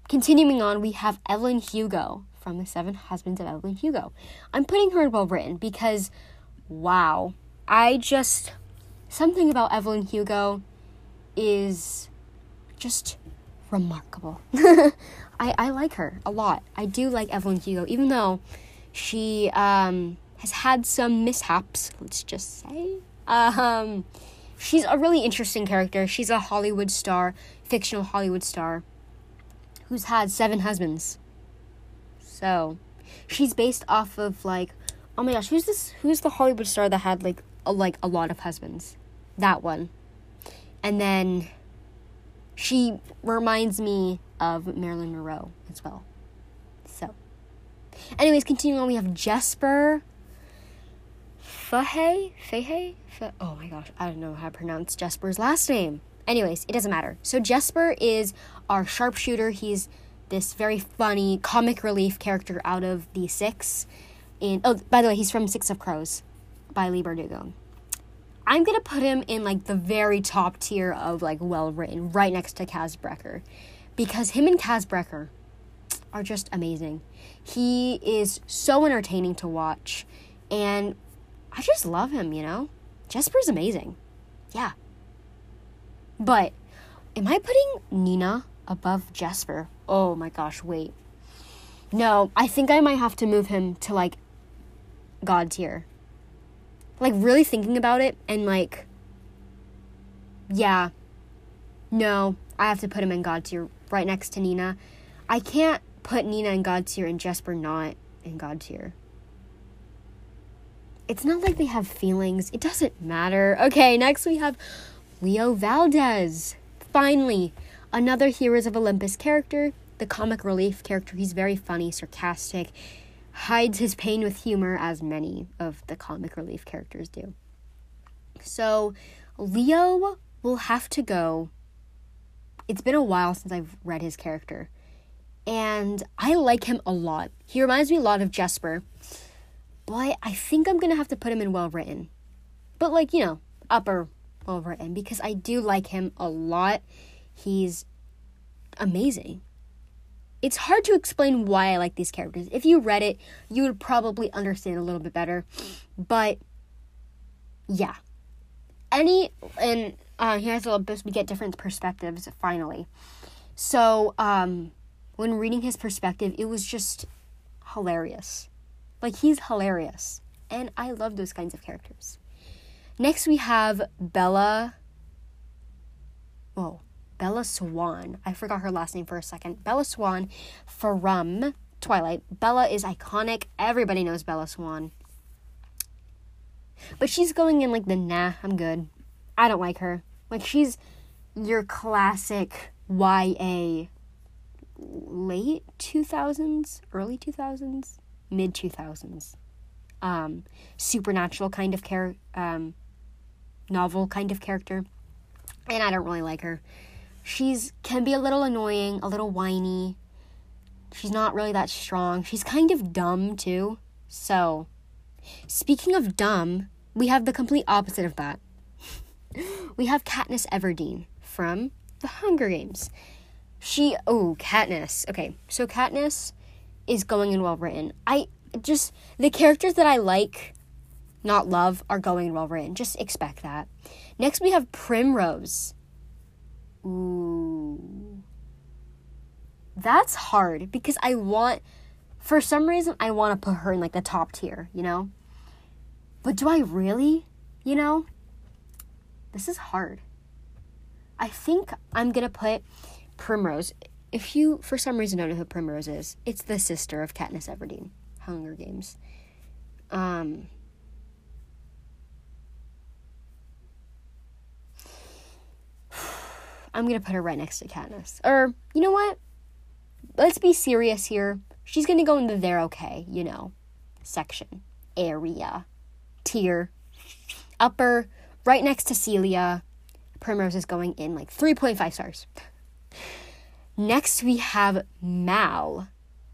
continuing on, we have Evelyn Hugo from the Seven Husbands of Evelyn Hugo. I'm putting her in well written because, wow, I just something about Evelyn Hugo is just remarkable. I, I like her a lot. I do like Evelyn Hugo, even though she um, has had some mishaps, let's just say. Um, she's a really interesting character. She's a Hollywood star, fictional Hollywood star, who's had seven husbands. So, she's based off of like, oh my gosh, who's this? Who's the Hollywood star that had like a, like a lot of husbands? That one. And then she reminds me of Marilyn Monroe as well. So, anyways, continuing on, we have Jesper Fahey. Fahey? oh my gosh, I don't know how to pronounce Jesper's last name. Anyways, it doesn't matter. So, Jesper is our sharpshooter. He's this very funny comic relief character out of the six. In oh, by the way, he's from Six of Crows by Leigh Bardugo. I'm gonna put him in like the very top tier of like well written, right next to Kaz Brekker, because him and Kaz Brekker are just amazing. He is so entertaining to watch, and I just love him. You know, Jesper's amazing. Yeah. But am I putting Nina above Jesper? Oh my gosh, wait. No, I think I might have to move him to like God tier like really thinking about it and like yeah. No i have to put him in god tier right next to nina. I can't put nina in god tier and jesper not in god tier. It's not like they have feelings. It doesn't matter. Okay next we have leo valdez. Finally another heroes of olympus character. The comic relief character. He's very funny sarcastic hides his pain with humor, as many of the comic relief characters do. So, Leo will have to go. It's been a while since I've read his character, and I like him a lot. He reminds me a lot of Jesper, but I think I'm gonna have to put him in well written. But, like, you know, upper well written because I do like him a lot. He's amazing it's hard to explain why I like these characters. If you read it, you would probably understand a little bit better. But yeah. Any and uh, here's a little bit we get different perspectives finally. So um, when reading his perspective, it was just hilarious. Like he's hilarious, and I love those kinds of characters. Next we have Bella. Oh, Bella Swan. I forgot her last name for a second. Bella Swan from Twilight. Bella is iconic. Everybody knows Bella Swan. But she's going in like the nah, I'm good. I don't like her. Like she's your classic YA late 2000s, early 2000s, mid 2000s. Um supernatural kind of care um novel kind of character. And I don't really like her she's can be a little annoying, a little whiny. She's not really that strong. She's kind of dumb too. So, speaking of dumb, we have the complete opposite of that. we have Katniss Everdeen from The Hunger Games. She oh, Katniss. Okay. So Katniss is going in well written. I just the characters that I like not love are going in well written. Just expect that. Next we have Primrose. Ooh. That's hard because I want, for some reason, I want to put her in like the top tier, you know? But do I really? You know? This is hard. I think I'm gonna put Primrose. If you, for some reason, don't know who Primrose is, it's the sister of Katniss Everdeen, Hunger Games. Um, I'm gonna put her right next to Katniss. Or, you know what? Let's be serious here. She's gonna go in the they're okay, you know, section, area, tier, upper, right next to Celia. Primrose is going in like 3.5 stars. Next, we have Mal,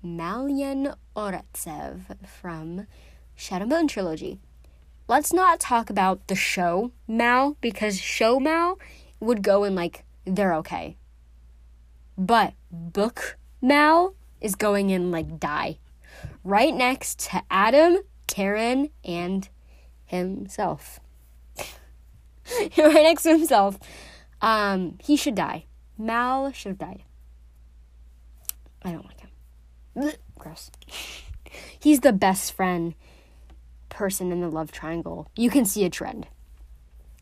Malyen Oretsev from Shadow and Bone Trilogy. Let's not talk about the show Mal because show Mal would go in like they're okay. But book Mal is going in like die. Right next to Adam, Taryn, and himself. right next to himself. Um, he should die. Mal should have died. I don't like him. Gross. He's the best friend person in the love triangle. You can see a trend.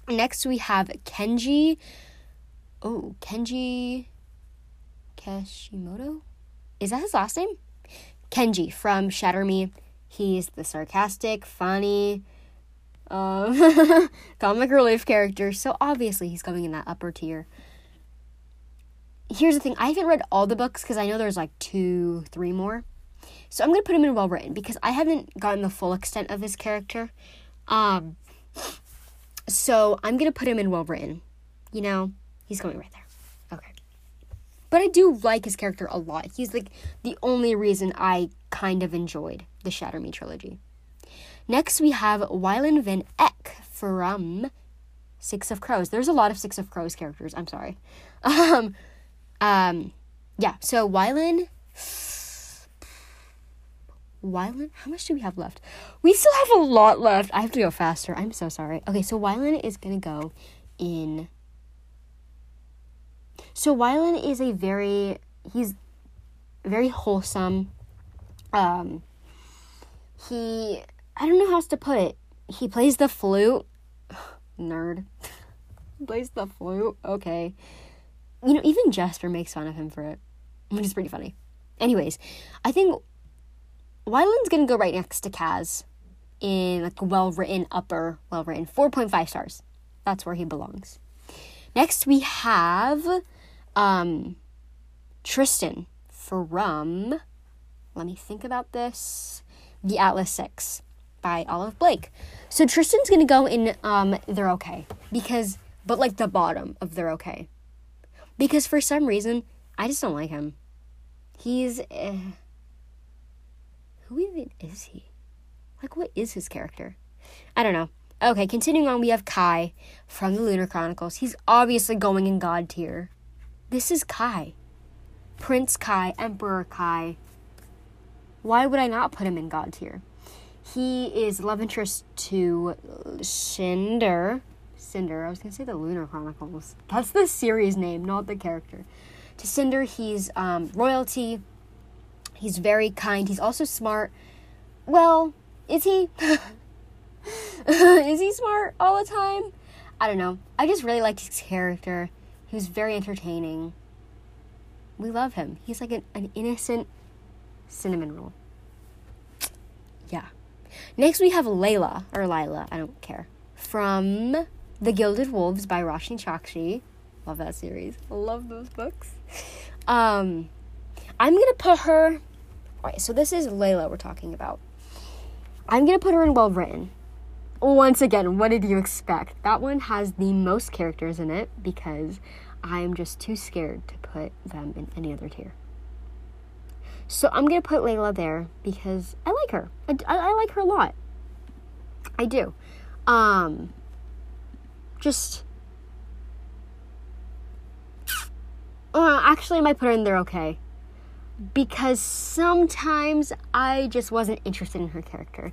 Next, we have Kenji. Oh, Kenji Kishimoto? Is that his last name? Kenji from Shatter Me. He's the sarcastic, funny, uh, comic relief character. So obviously, he's coming in that upper tier. Here's the thing I haven't read all the books because I know there's like two, three more. So I'm going to put him in well written because I haven't gotten the full extent of his character. Um, so I'm going to put him in well written. You know, he's going right there. Okay. But I do like his character a lot. He's like the only reason I kind of enjoyed the Shatter Me trilogy. Next, we have Wylan Van Eck from Six of Crows. There's a lot of Six of Crows characters. I'm sorry. Um, um, yeah. So Wylan Wylan, how much do we have left? We still have a lot left. I have to go faster. I'm so sorry. Okay, so Wylan is gonna go in. So Wylan is a very he's very wholesome. Um, he I don't know how else to put it. He plays the flute. Nerd. plays the flute. Okay. You know, even Jasper makes fun of him for it, which is pretty funny. Anyways, I think Wylan's gonna go right next to Kaz in like well written upper, well written, 4.5 stars. That's where he belongs. Next we have um Tristan from let me think about this. The Atlas Six by Olivie Blake. So Tristan's gonna go in um They're Okay. Because but like the bottom of They're Okay. Because for some reason I just don't like him. He's eh, who even is he? Like, what is his character? I don't know. Okay, continuing on, we have Kai from the Lunar Chronicles. He's obviously going in God tier. This is Kai. Prince Kai, Emperor Kai. Why would I not put him in God tier? He is love interest to Cinder. Cinder, I was gonna say the Lunar Chronicles. That's the series name, not the character. To Cinder, he's um, royalty, He's very kind. He's also smart. Well, is he? is he smart all the time? I don't know. I just really liked his character. He was very entertaining. We love him. He's like an, an innocent cinnamon roll. Yeah. Next we have Laila, or Lila, I don't care. From The Gilded Wolves by Roshani Chokshi. Love that series. Love those books. Um, I'm gonna put her Alright, so this is Laila we're talking about. I'm gonna put her in well written. Once again, what did you expect? That one has the most characters in it because I'm just too scared to put them in any other tier. So I'm gonna put Laila there because I like her. I, I, I like her a lot. I do. Um, just. Uh, actually, I might put her in there okay because sometimes I just wasn't interested in her character.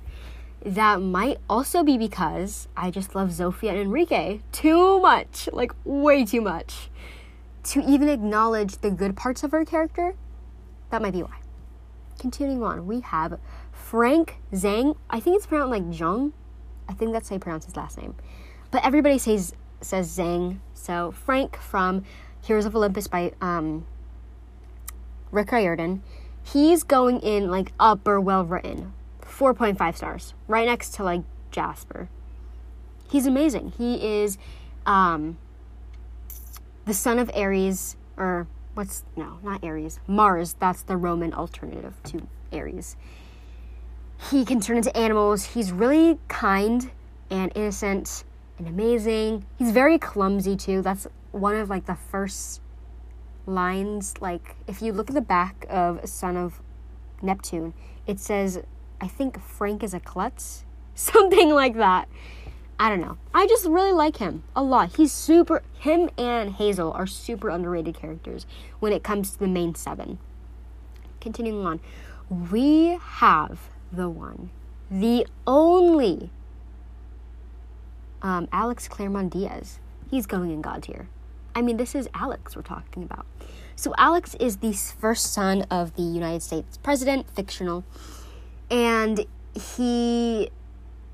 That might also be because I just love Zofia and Enrique too much, like way too much. To even acknowledge the good parts of her character, that might be why. Continuing on, we have Frank Zhang. I think it's pronounced like Zhang. I think that's how you pronounce his last name. But everybody says says Zhang. So Frank from Heroes of Olympus by um, Rick Riordan, he's going in like upper well written, 4.5 stars, right next to like Jasper. He's amazing. He is um, the son of Ares, or what's no, not Ares, Mars. That's the Roman alternative to Ares. He can turn into animals. He's really kind and innocent and amazing. He's very clumsy too. That's one of like the first lines like if you look at the back of Son of Neptune, it says I think Frank is a klutz, something like that. I don't know. I just really like him a lot. He's super. Him and Hazel are super underrated characters when it comes to the main seven. Continuing on, we have the one, the only um, Alex Claremont Diaz. He's going in God tier. I mean, this is Alex we're talking about. So, Alex is the first son of the United States president, fictional, and he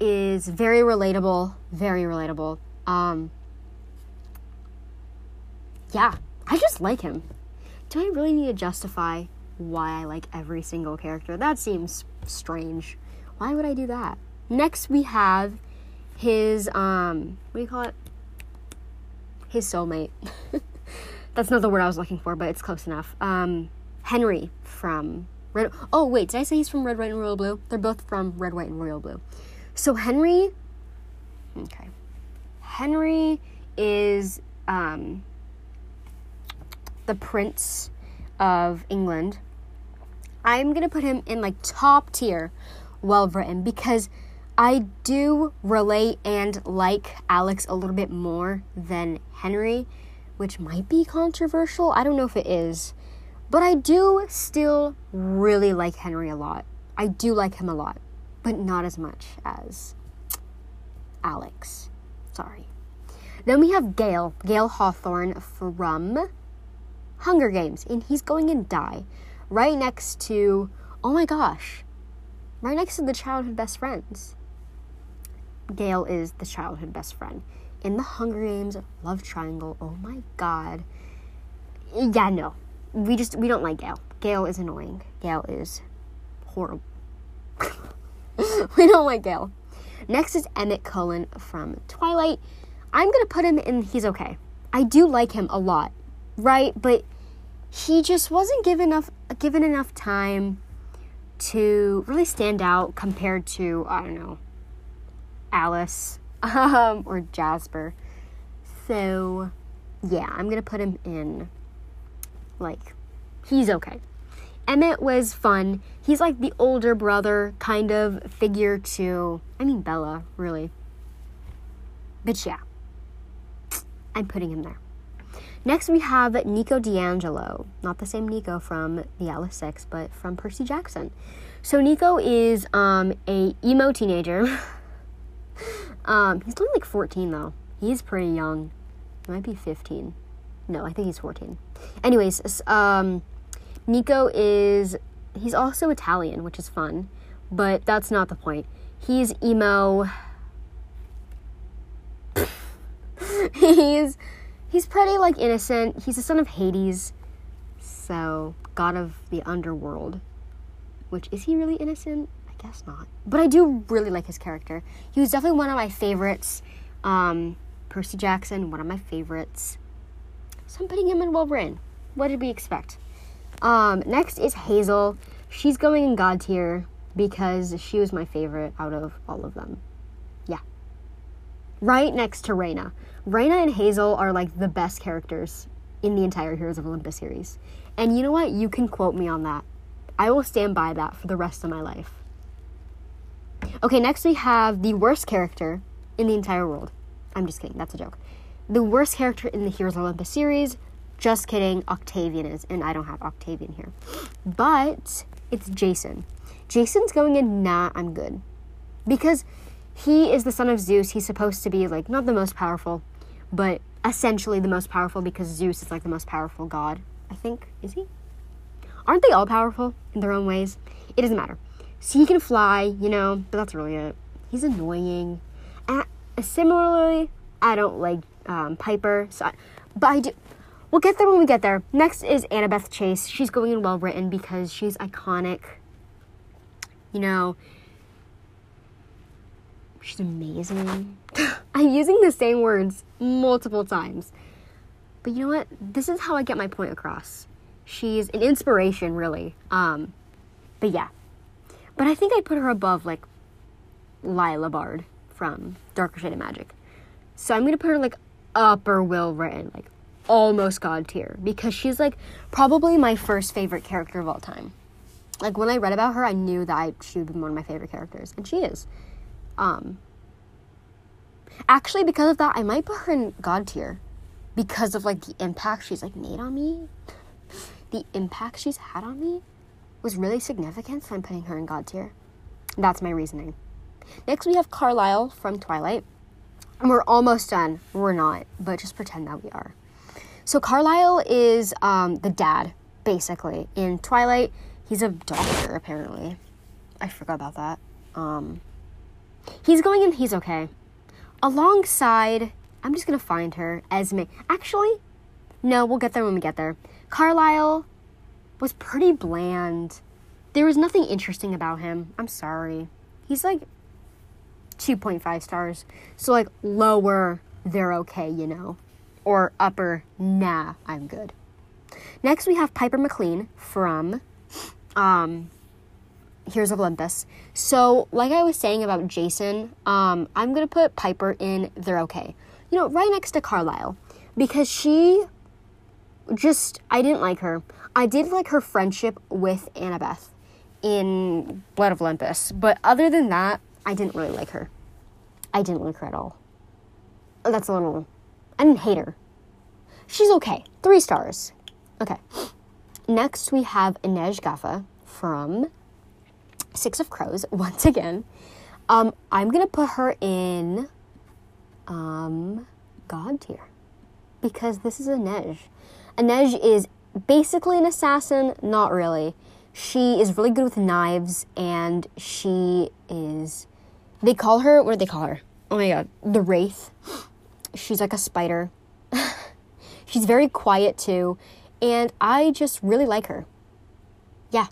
is very relatable, very relatable. Um, yeah, I just like him. Do I really need to justify why I like every single character? That seems strange. Why would I do that? Next, we have his um, what do you call it? His soulmate. That's not the word I was looking for, but it's close enough. Um, Henry from Red. Oh wait, did I say he's from Red, White, and Royal Blue? They're both from Red, White, and Royal Blue. So Henry, okay, Henry is um, the Prince of England. I'm gonna put him in like top tier, well written because I do relate and like Alex a little bit more than Henry, which might be controversial. I don't know if it is, but I do still really like Henry a lot. I do like him a lot but not as much as Alex. Sorry. Then we have Gale, Gale Hawthorne from Hunger Games, and he's going in die right next to, oh my gosh, right next to the childhood best friends. Gale is the childhood best friend. In the Hunger Games love triangle, oh my god. Yeah, no. We just, we don't like Gale. Gale is annoying. Gale is horrible. we don't like Gale. Next is Emmett Cullen from Twilight. I'm gonna put him in. He's okay. I do like him a lot, right? But he just wasn't given enough given enough time to really stand out compared to I don't know Alice um, or Jasper. So yeah, I'm gonna put him in. Like he's okay. Emmett was fun. He's like the older brother kind of figure to, I mean, Bella, really. But yeah, I'm putting him there. Next, we have Nico di Angelo. Not the same Nico from the Atlas 6, but from Percy Jackson. So, Nico is um, a emo teenager. um, he's only like 14, though. He's pretty young. He might be 15. No, I think he's 14. Anyways, um, Nico is he's also Italian, which is fun, but that's not the point. He's emo. he's he's pretty like innocent. He's the son of Hades, so god of the underworld. Which is he really innocent? Guess not. But I do really like his character. He was definitely one of my favorites. Um, Percy Jackson, one of my favorites. So I'm putting him in well written. What did we expect? Um, next is Hazel. She's going in God tier because she was my favorite out of all of them. Yeah. Right next to Reyna. Reyna and Hazel are like the best characters in the entire Heroes of Olympus series. And you know what? You can quote me on that. I will stand by that for the rest of my life. Okay, next we have the worst character in the entire world. I'm just kidding, that's a joke. The worst character in the Heroes of Olympus series, just kidding, Octavian is, and I don't have Octavian here. But it's Jason. Jason's going in, nah, I'm good. Because he is the son of Zeus. He's supposed to be, like, not the most powerful, but essentially the most powerful because Zeus is, like, the most powerful god, I think. Is he? Aren't they all powerful in their own ways? It doesn't matter. So he can fly, you know, but that's really it. He's annoying. And similarly, I don't like um, Piper, so I, but I do. We'll get there when we get there. Next is Annabeth Chase. She's going in well written because she's iconic. You know, she's amazing. I'm using the same words multiple times. But you know what? This is how I get my point across. She's an inspiration, really. Um, but yeah. But I think I'd put her above, like, Lila Bard from Darker Shade of Magic. So I'm gonna put her, like, upper will written, like almost god tier because she's like probably my first favorite character of all time. Like when I read about her, I knew that I, she would be one of my favorite characters, and she is. Um, actually, because of that, I might put her in god tier because of like the impact she's like made on me. The impact she's had on me was really significant, so I'm putting her in god tier. That's my reasoning. Next, we have Carlisle from Twilight. And we're almost done. We're not, but just pretend that we are. So Carlisle is um, the dad, basically. In Twilight, he's a doctor, apparently. I forgot about that. Um, he's going and he's okay. Alongside, I'm just gonna find her, Esme. Actually, no, we'll get there when we get there. Carlisle was pretty bland. There was nothing interesting about him. I'm sorry. He's like 2.5 stars. So, like, lower, they're okay, you know. Or upper, nah, I'm good. Next, we have Piper McLean from um, Heroes of Olympus. So, like I was saying about Jason, um, I'm gonna put Piper in They're Okay. You know, right next to Carlisle. Because she just, I didn't like her. I did like her friendship with Annabeth in Blood of Olympus. But other than that, I didn't really like her. I didn't like her at all. That's a little. I didn't hate her. She's okay. Three stars. Okay. Next, we have Inej Ghafa from Six of Crows. Once again, um, I'm gonna put her in um, God tier because this is Inej. Inej is basically an assassin, not really. She is really good with knives, and she is. They call her. What do they call her? Oh my god, the Wraith. She's like a spider. She's very quiet too, and I just really like her. Yeah.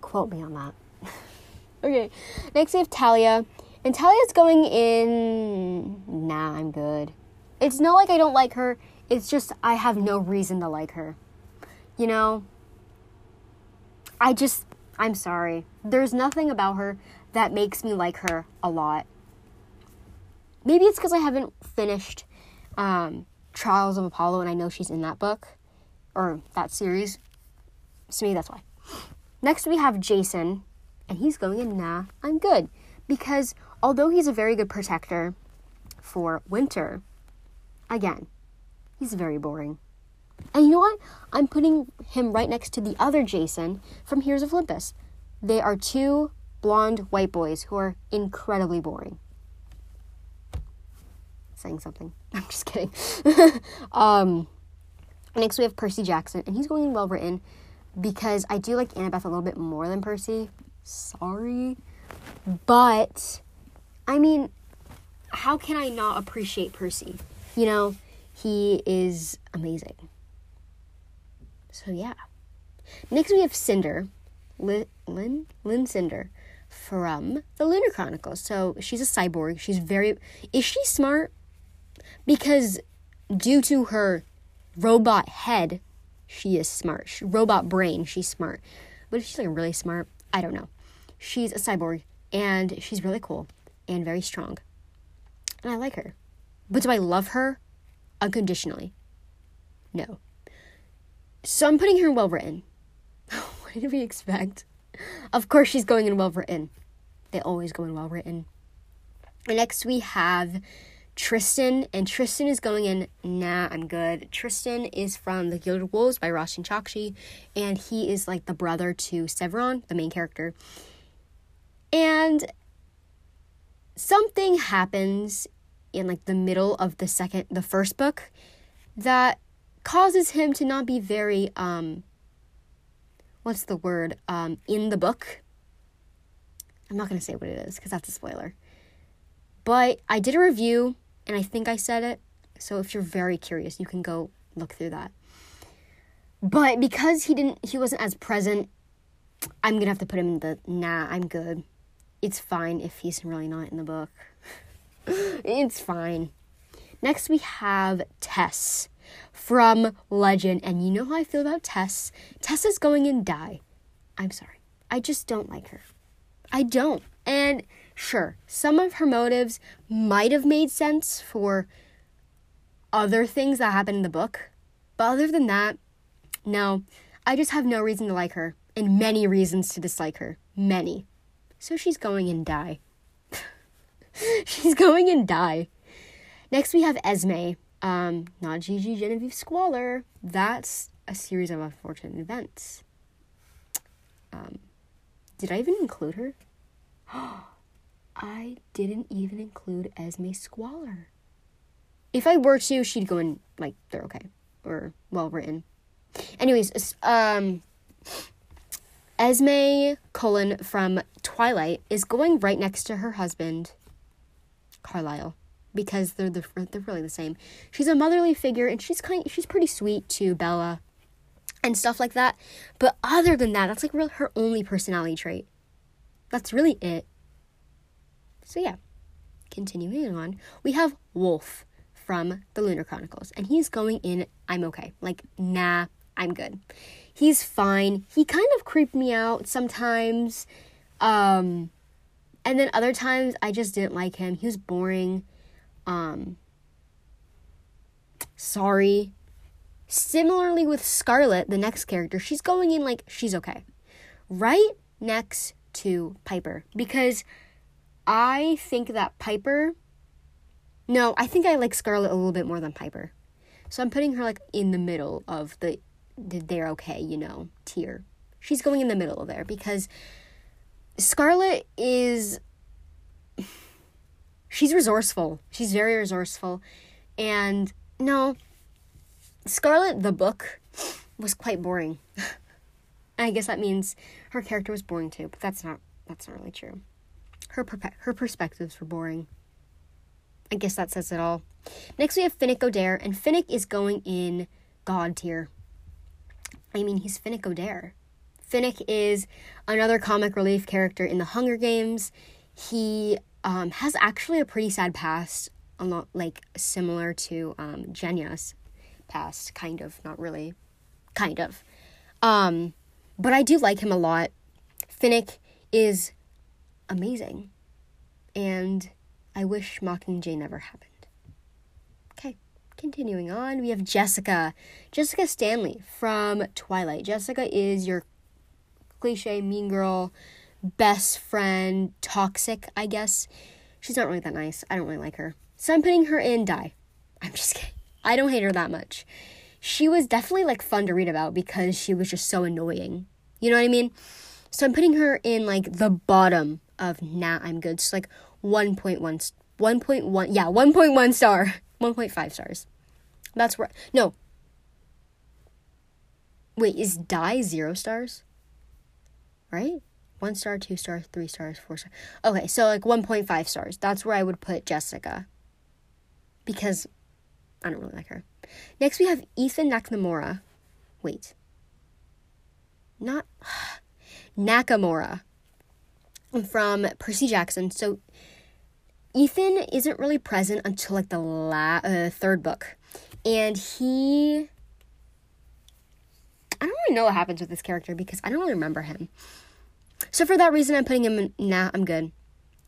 Quote me on that. okay, next we have Talia. And Talia's going in. Nah, I'm good. It's not like I don't like her, it's just I have no reason to like her. You know? I just. I'm sorry. There's nothing about her that makes me like her a lot. Maybe it's because I haven't finished um, Trials of Apollo and I know she's in that book or that series. So maybe that's why. Next, we have Jacin, and he's going in, nah, I'm good. Because although he's a very good protector for winter, again, he's very boring. And you know what? I'm putting him right next to the other Jason from Heroes of Olympus. They are two blonde white boys who are incredibly boring. Saying something. I'm just kidding. um, next, we have Percy Jackson, and he's going in well written because I do like Annabeth a little bit more than Percy. Sorry. But, I mean, how can I not appreciate Percy? You know, he is amazing. So, yeah. Next, we have Cinder. Linh, Linh Cinder from the Lunar Chronicles. So she's a cyborg. She's very. Is she smart? Because due to her robot head, she is smart. She, robot brain, she's smart. But if she's like really smart, I don't know. She's a cyborg and she's really cool and very strong. And I like her. But do I love her unconditionally? No. So I'm putting her in well written. what did we expect? Of course, she's going in well written. They always go in well written. Next, we have Tristan, and Tristan is going in, nah, I'm good. Tristan is from The Gilded Wolves by Roshani Chokshi, and he is like the brother to Séverin, the main character. And something happens in like the middle of the second, the first book that causes him to not be very, um, what's the word, um, in the book. I'm not going to say what it is because that's a spoiler. But I did a review and I think I said it. So if you're very curious, you can go look through that. But because he didn't he wasn't as present, I'm going to have to put him in the nah, I'm good. It's fine if he's really not in the book. It's fine. Next we have Tess from Legend and you know how I feel about Tess. Tess is going in die. I'm sorry. I just don't like her. I don't. And Sure, some of her motives might have made sense for other things that happen in the book. But other than that, no, I just have no reason to like her and many reasons to dislike her. Many. So she's going and die. she's going and die. Next we have Esme. Um, not Gigi Genevieve Squalor. That's a series of unfortunate events. Um, did I even include her? I didn't even include Esme Squalor. If I were to, she'd go in like they're okay or well written. Anyways, um, Esme Cullen from Twilight is going right next to her husband, Carlisle, because they're the, they're really the same. She's a motherly figure, and she's kind she's pretty sweet to Bella, and stuff like that. But other than that, that's like real her only personality trait. That's really it. So yeah, continuing on, we have Wolf from the Lunar Chronicles, and he's going in. I'm okay. Like nah, I'm good. He's fine. He kind of creeped me out sometimes. Um, and then other times I just didn't like him. He was boring. Um, sorry. Similarly with Scarlet, the next character, she's going in like she's okay. Right next to Piper because I think that Piper No, I think I like Scarlet a little bit more than Piper. So I'm putting her like in the middle of the, the they're okay, you know, tier. She's going in the middle of there because Scarlet is she's resourceful. She's very resourceful. And no, Scarlet the book was quite boring. I guess that means her character was boring too, but that's not that's not really true. Her per- her perspectives were boring. I guess that says it all. Next we have Finnick Odair, and Finnick is going in God tier. I mean, he's Finnick Odair. Finnick is another comic relief character in the Hunger Games. He um, has actually a pretty sad past, a lot like similar to um, Genya's past, kind of, not really, kind of. Um, but I do like him a lot. Finnick is amazing, and I wish Mockingjay never happened. Okay, continuing on, we have Jessica. Jessica Stanley from Twilight. Jessica is your cliche mean girl, best friend, toxic, I guess. She's not really that nice. I don't really like her. So I'm putting her in die. I'm just kidding. I don't hate her that much. She was definitely like fun to read about because she was just so annoying. You know what I mean? So I'm putting her in like the bottom of nah, I'm good. So like 1.1 1.1 yeah, 1.1 star. 1.5 stars. That's right. No. Wait, is die 0 stars? Right? One star, two stars, three stars, four stars. Okay, so like 1.5 stars. That's where I would put Jessica. Because I don't really like her. Next, we have Ethan McNamara. Wait. Not. Nakamura. From Percy Jackson. So, Ethan isn't really present until like the la- uh, third book. And he. I don't really know what happens with this character because I don't really remember him. So for that reason, I'm putting him in, nah, I'm good.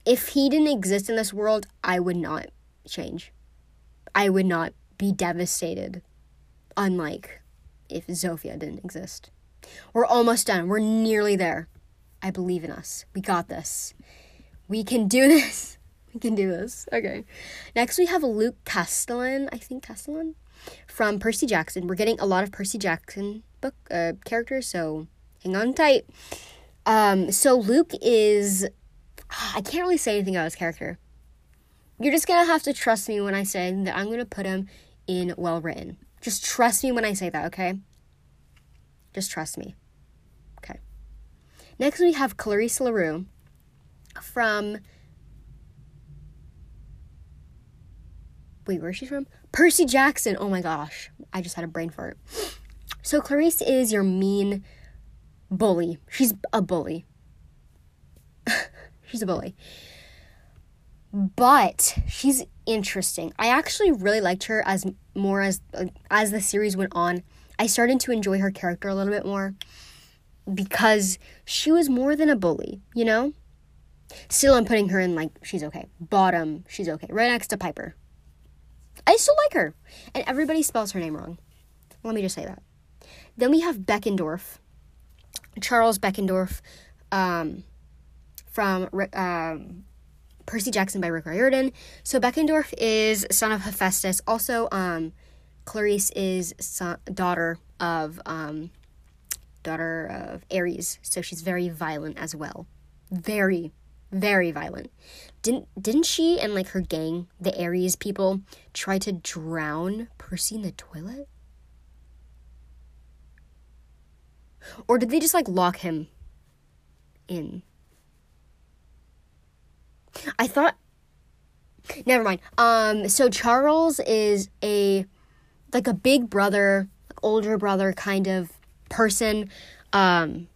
If he didn't exist in this world, I would not change. I would not be devastated. Unlike if Zofia didn't exist. We're almost done. We're nearly there. I believe in us. We got this. We can do this. We can do this. Okay. Next, we have Luke Castellan. I think Castellan from Percy Jackson. We're getting a lot of Percy Jackson book uh, characters, so hang on tight. Um, so Luke is. I can't really say anything about his character. You're just gonna have to trust me when I say that I'm gonna put him in well written. Just trust me when I say that, okay? Just trust me. Okay. Next, we have Clarisse LaRue from. Wait, where's she from? Percy Jackson. Oh my gosh. I just had a brain fart. So, Clarisse is your mean bully. She's a bully. she's a bully. But she's interesting. I actually really liked her as more as as the series went on. I started to enjoy her character a little bit more because she was more than a bully, you know? Still I'm putting her in like she's okay. Bottom, she's okay. Right next to Piper. I still like her. And everybody spells her name wrong. Let me just say that. Then we have Beckendorf, Charles Beckendorf, um, from um, Percy Jackson by Rick Riordan. So Beckendorf is son of Hephaestus. Also, um, Clarisse is son, daughter of um, daughter of Ares. So she's very violent as well. Very, very violent. Didn't didn't she and like her gang, the Ares people, try to drown Percy in the toilet? Or did they just like lock him in? I thought never mind. Um so Charles is a like a big brother, older brother kind of person. Um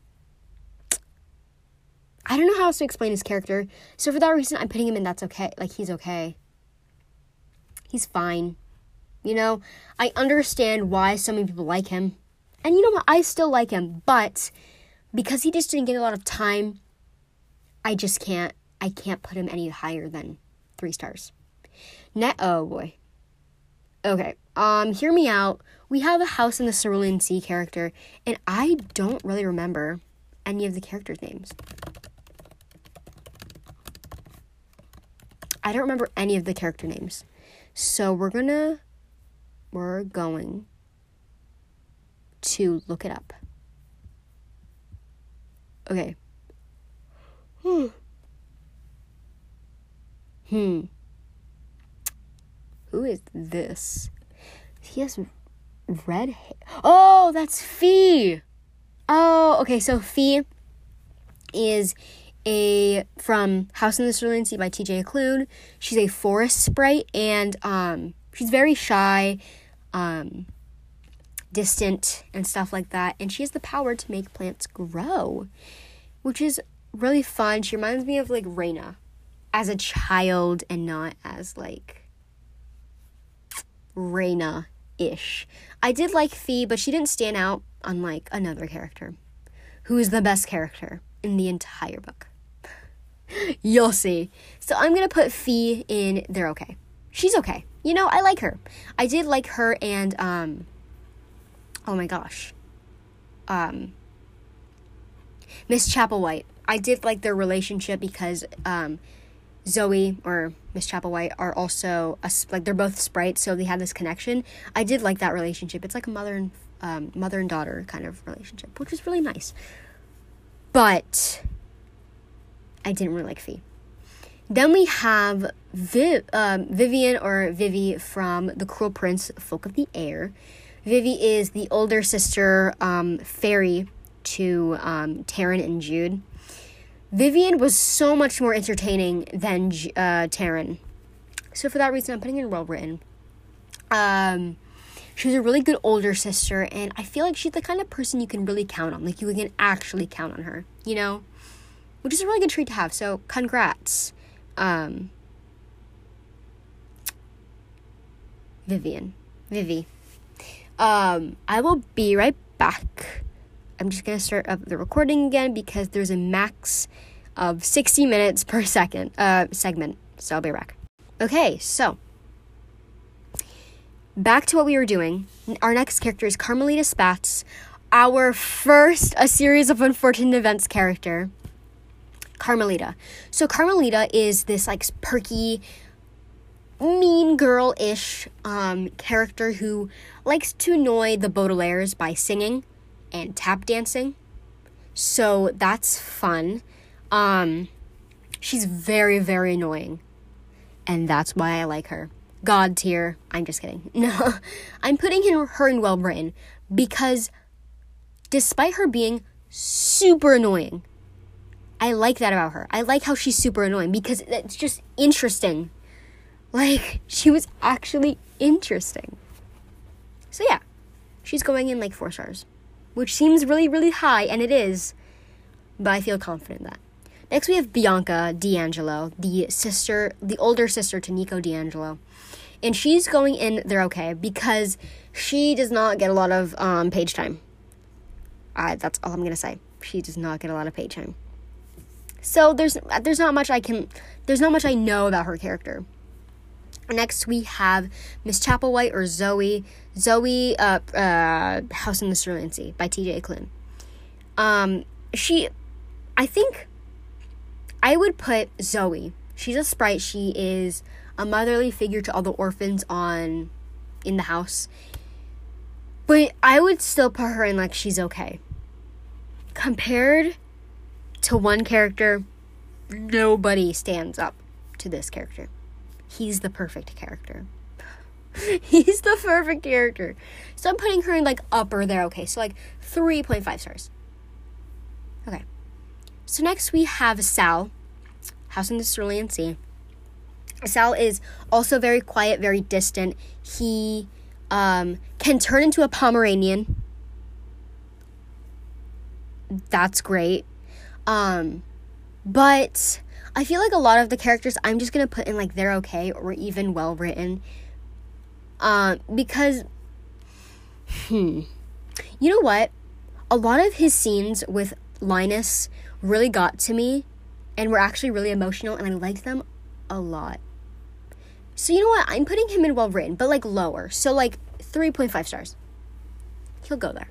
I don't know how else to explain his character. So for that reason I'm putting him in that's okay. Like he's okay. He's fine. You know, I understand why so many people like him. And you know what? I still like him, but because he just didn't get a lot of time, I just can't I can't put him any higher than 3 stars. Net oh boy. Okay. Um hear me out. We have a house in the Cerulean Sea character, and I don't really remember any of the characters' names. I don't remember any of the character names. So we're gonna we're going to look it up. Okay. Hmm. Hmm. Who is this? He has red hair. Oh, that's Phee. Oh, okay. So Phee is a from House in the Cerulean Sea by T.J. Klune. She's a forest sprite, and um, she's very shy. Um, distant and stuff like that. And she has the power to make plants grow, which is really fun. She reminds me of like Reina as a child and not as like Reina ish. I did like Phee, but she didn't stand out unlike another character who is the best character in the entire book. You'll see. So I'm gonna put Phee in They're Okay. She's okay. You know, I like her. I did like her and um oh my gosh. Um Miss Chapelwhite. I did like their relationship because um Zoe or Miss Chapelwhite are also a, like they're both sprites, so they have this connection. I did like that relationship. It's like a mother and um, mother and daughter kind of relationship, which is really nice. But I didn't really like Phee. Then we have Viv, um, Vivian or Vivi from The Cruel Prince, Folk of the Air. Vivi is the older sister um, fairy to um, Taryn and Jude. Vivian was so much more entertaining than uh, Taryn. So for that reason, I'm putting in well written. Um, she's a really good older sister, and I feel like she's the kind of person you can really count on. Like you can actually count on her, you know, which is a really good treat to have. So congrats, um, Vivian, Vivi. Um, I will be right back. I'm just gonna start up the recording again because there's a max of 60 minutes per second uh, segment. So I'll be right back. Okay, so back to what we were doing. Our next character is Carmelita Spats, our first a series of unfortunate events character. Carmelita. So Carmelita is this like perky, mean girl ish um, character who likes to annoy the Baudelaires by singing and tap dancing. So that's fun. Um, she's very, very annoying. And that's why I like her. God tier. I'm just kidding. No, I'm putting her in well written because despite her being super annoying, I like that about her. I like how she's super annoying because it's just interesting. Like, she was actually interesting. So, yeah, she's going in like four stars which seems really, really high, and it is, but I feel confident that. Next, we have Bianca di Angelo, the sister, the older sister to Nico di Angelo. And she's going in They're Okay because she does not get a lot of um, page time. Uh, that's all I'm going to say. She does not get a lot of page time. So there's there's not much I can there's not much I know about her character. Next, we have Miss Chapelwhite or Zoe. Zoe, uh, uh, House in the Sea by T.J. Klune. Um, she, I think, I would put Zoe. She's a sprite. She is a motherly figure to all the orphans on, in the house. But I would still put her in like she's okay. Compared to one character, nobody stands up to this character he's the perfect character. he's the perfect character. So I'm putting her in like upper there. Okay, so like 3.5 stars. Okay. So next we have Sal, House in the Cerulean Sea. Sal is also very quiet, very distant. He um, can turn into a Pomeranian. That's great. Um, but I feel like a lot of the characters I'm just gonna put in like they're okay or even well written. Um, because, hmm, you know what? A lot of his scenes with Linus really got to me and were actually really emotional, and I liked them a lot. So, you know what? I'm putting him in well written, but like lower. So, like 3.5 stars. He'll go there.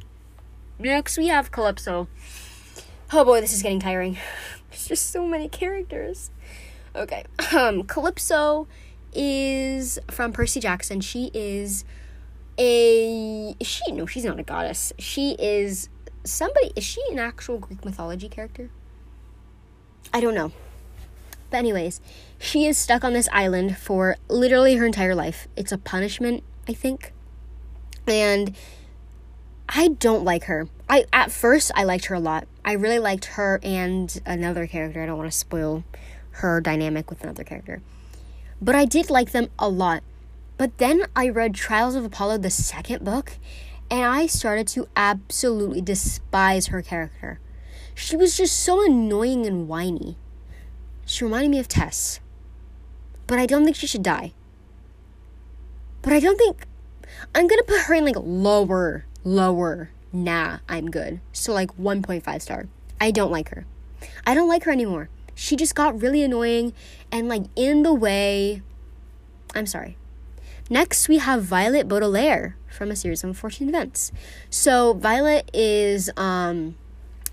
Next, we have Calypso. Oh boy, this is getting tiring. Just so many characters. Okay. Um, Calypso is from Percy Jackson. She is a she no, she's not a goddess. She is somebody is she an actual Greek mythology character? I don't know. But anyways, she is stuck on this island for literally her entire life. It's a punishment, I think. And I don't like her. I at first I liked her a lot. I really liked her and another character. I don't want to spoil her dynamic with another character. But I did like them a lot. But then I read Trials of Apollo, the second book, and I started to absolutely despise her character. She was just so annoying and whiny. She reminded me of Tess. But I don't think she should die. But I don't think. I'm gonna put her in like lower lower, nah, I'm good. So like 1.5 star. I don't like her. I don't like her anymore. She just got really annoying and like in the way. I'm sorry. Next, we have Violet Baudelaire from a series of unfortunate events. So, Violet is um,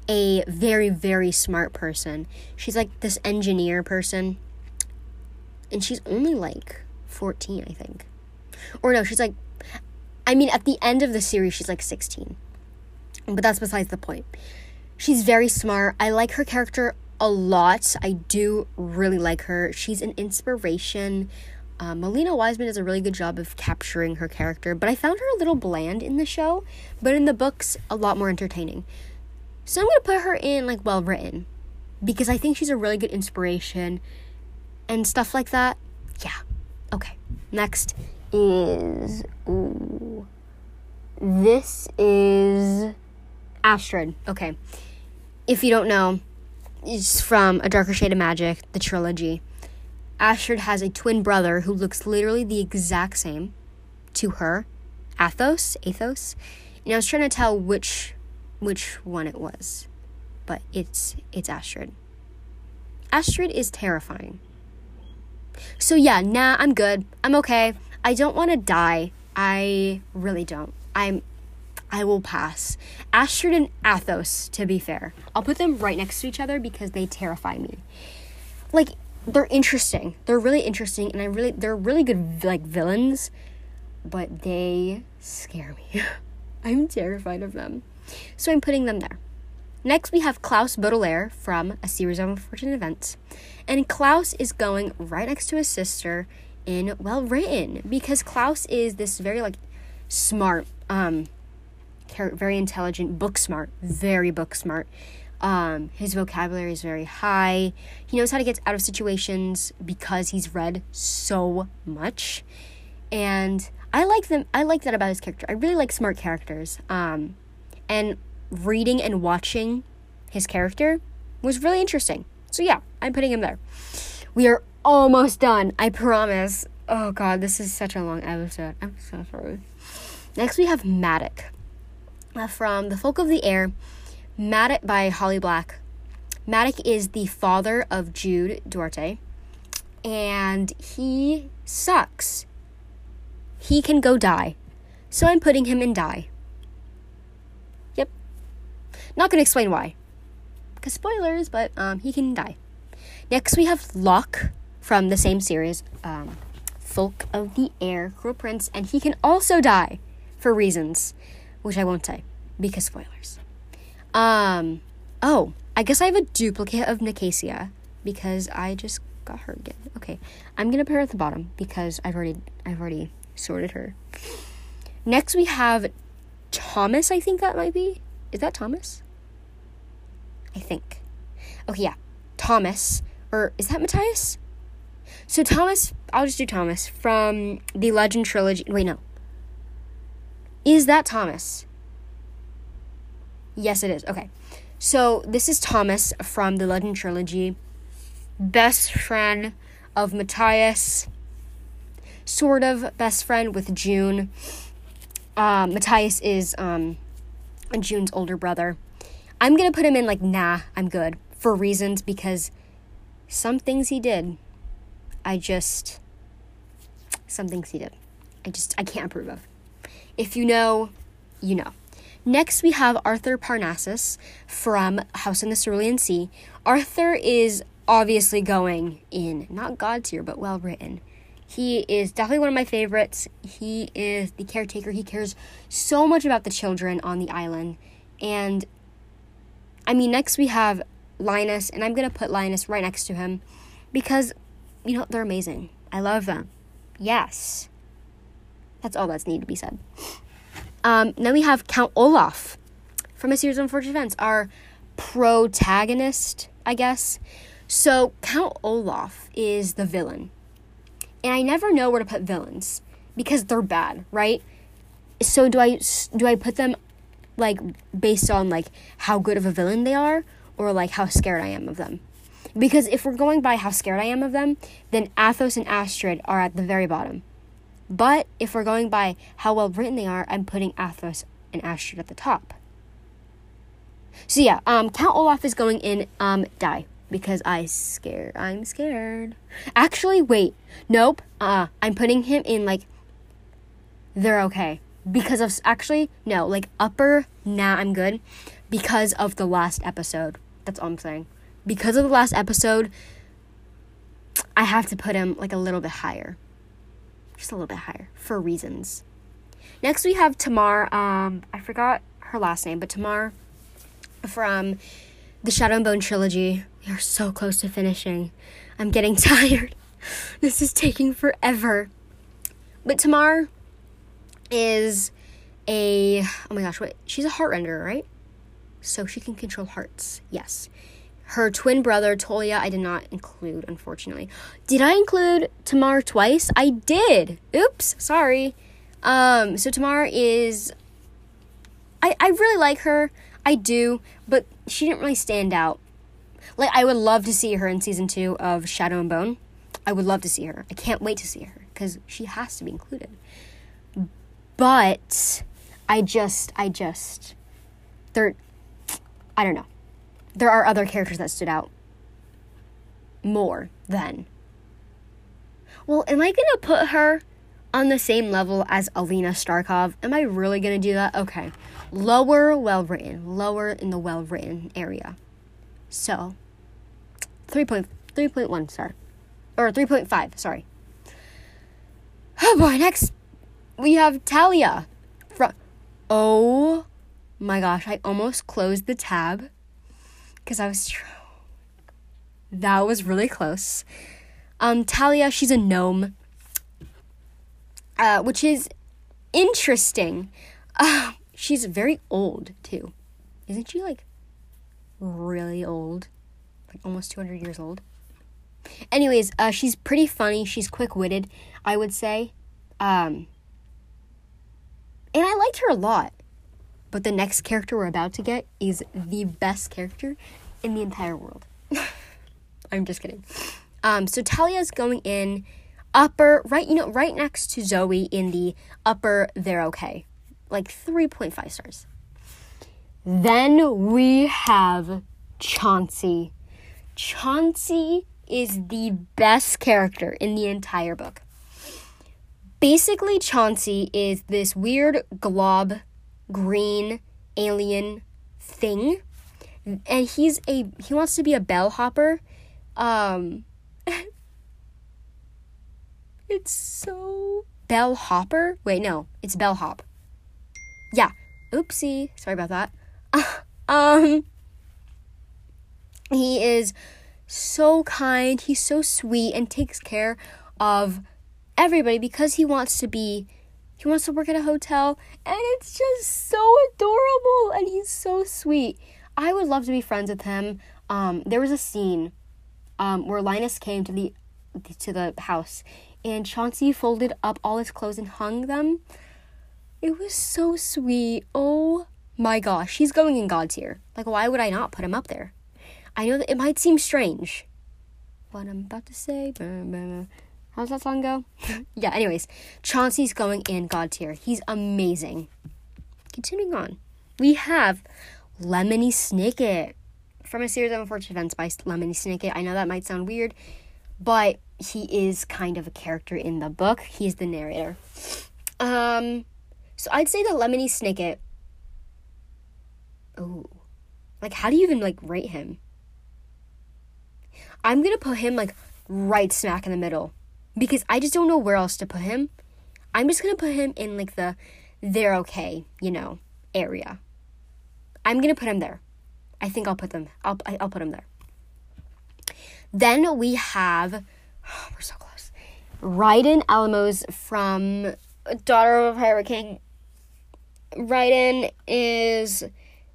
a very, very smart person. She's like this engineer person. And she's only like 14, I think. Or no, she's like I mean, at the end of the series, she's like 16. But that's besides the point. She's very smart. I like her character a lot. I do really like her. She's an inspiration. Uh, Malina Weissman does a really good job of capturing her character, but I found her a little bland in the show, but in the books, a lot more entertaining. So I'm gonna put her in like well written because I think she's a really good inspiration and stuff like that. Yeah. Okay. Next is ooh, this is Astrid. Okay. If you don't know, it's from A Darker Shade of Magic, the trilogy. Astrid has a twin brother who looks literally the exact same to her, Athos, Athos. And I was trying to tell which which one it was, but it's it's Astrid. Astrid is terrifying. So yeah, nah, I'm good. I'm okay. I don't want to die. I really don't. I'm I will pass. Astrid and Athos, to be fair. I'll put them right next to each other because they terrify me. Like they're interesting. They're really interesting and I really they're really good like villains, but they scare me. I'm terrified of them. So I'm putting them there. Next, we have Klaus Baudelaire from A Series of Unfortunate Events. And Klaus is going right next to his sister in well written because Klaus is this very like smart, um, very intelligent, book smart, very book smart. Um, his vocabulary is very high. He knows how to get out of situations because he's read so much, and I like them. I like that about his character. I really like smart characters. Um, and reading and watching his character was really interesting. So yeah, I'm putting him there. We are almost done. I promise. Oh god, this is such a long episode. I'm so sorry. Next, we have uh, from The Folk of the Air. Madoc by Holly Black. Madoc is the father of Jude Duarte, and he sucks. He can go die. So I'm putting him in die. Yep. Not going to explain why. Because spoilers, but um, he can die. Next, we have Locke from the same series, um, Folk of the Air, Cruel Prince, and he can also die for reasons, which I won't say because spoilers. Um, oh, I guess I have a duplicate of Nicasia because I just got her again. Okay, I'm gonna put her at the bottom because I've already I've already sorted her. Next we have Thomas. I think that might be. Is that Thomas? I think. Okay, yeah, Thomas. Or is that Matthias? So Thomas, I'll just do Thomas from the Legend trilogy. Wait, no. Is that Thomas? Yes, it is. Okay. So this is Thomas from the Legend trilogy, best friend of Metias, sort of best friend with June. Uh, Metias is um, June's older brother. I'm gonna put him in like nah, I'm good for reasons because some things he did, I just some things he did, I just I can't approve of. If you know, you know. Next, we have Arthur Parnassus from House in the Cerulean Sea. Arthur is obviously going in not God tier, but well written. He is definitely one of my favorites. He is the caretaker. He cares so much about the children on the island. And I mean, next we have Linus, and I'm going to put Linus right next to him because, you know, they're amazing. I love them. Yes. That's all that's needed to be said. Um, then we have Count Olaf from a series of unfortunate events, our protagonist, I guess. So Count Olaf is the villain, and I never know where to put villains because they're bad, right? So do I do I put them like based on like how good of a villain they are, or like how scared I am of them? Because if we're going by how scared I am of them, then Athos and Astrid are at the very bottom. But if we're going by how well written they are, I'm putting Athos and Astrid at the top. So yeah, um, Count Olaf is going in um die because I scared. I'm scared. Actually, wait, nope. Uh, I'm putting him in like they're okay because of actually no like upper. Nah, I'm good because of the last episode. That's all I'm saying. Because of the last episode, I have to put him like a little bit higher just a little bit higher for reasons. Next, we have Tamar. Um, I forgot her last name, but Tamar from the Shadow and Bone trilogy. We are so close to finishing. I'm getting tired. this is taking forever. But Tamar is a oh my gosh, wait, she's a heartrender, right? So she can control hearts. Yes. Her twin brother, Tolia, I did not include, unfortunately. Did I include Tamar twice? I did. Oops, sorry. Um, so Tamar is. I, I really like her. I do, but she didn't really stand out. Like, I would love to see her in season two of Shadow and Bone. I would love to see her. I can't wait to see her because she has to be included. But I just, I just, they're, I don't know there are other characters that stood out more than. Well, am I gonna put her on the same level as Alina Starkov? Am I really gonna do that? Okay. Lower well written, lower in the well written area. So, 3.3.1 star. Or 3.5, sorry. Oh boy, next we have Talia. From Oh my gosh, I almost closed the tab because I was. That was really close. Um, Talia, she's a gnome, uh, which is interesting. Uh, she's very old too, isn't she? Like really old, like almost two hundred years old. Anyways, uh, she's pretty funny. She's quick witted, I would say. Um, and I liked her a lot. But the next character we're about to get is the best character in the entire world. I'm just kidding. Um, so Talia's going in upper right, you know, right next to Zoe in the upper. They're okay, like three point five stars. Then we have Chauncey. Chauncey is the best character in the entire book. Basically, Chauncey is this weird glob green alien thing. And he's a he wants to be a bellhopper um it's so bellhopper wait no it's bellhop. Yeah oopsie sorry about that. Um he is so kind he's so sweet and takes care of everybody because he wants to be he wants to work at a hotel and it's just so adorable and he's so sweet. I would love to be friends with him. Um, there was a scene um, where linus came to the to the house and chauncey folded up all his clothes and hung them. It was so sweet. Oh my gosh he's going in god tier like why would i not put him up there? I know that it might seem strange what i'm about to say How's that song go? yeah, anyways, Chauncey's going in God tier. He's amazing. Continuing on, we have Lemony Snicket from a series of unfortunate events by Lemony Snicket. I know that might sound weird, but he is kind of a character in the book. He's the narrator. Um, so I'd say that Lemony Snicket. Oh, like how do you even like rate him? I'm gonna put him like right smack in the middle because I just don't know where else to put him. I'm just gonna put him in like the they're okay, you know, area. I'm gonna put him there. I think I'll put them. I'll I'll put him there. Then we have, oh, we're so close. Riden Alamos from Daughter of a Pirate King. Riden is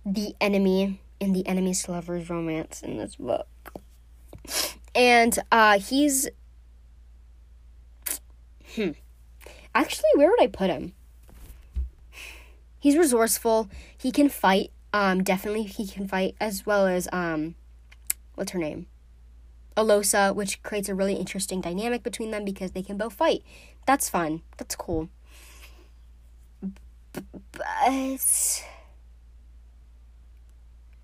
the enemy in the enemy's lover's romance in this book. And uh, he's Hmm. Actually, where would I put him? He's resourceful. He can fight. Um, definitely he can fight as well as um, what's her name? Alosa, which creates a really interesting dynamic between them because they can both fight. That's fun. That's cool. But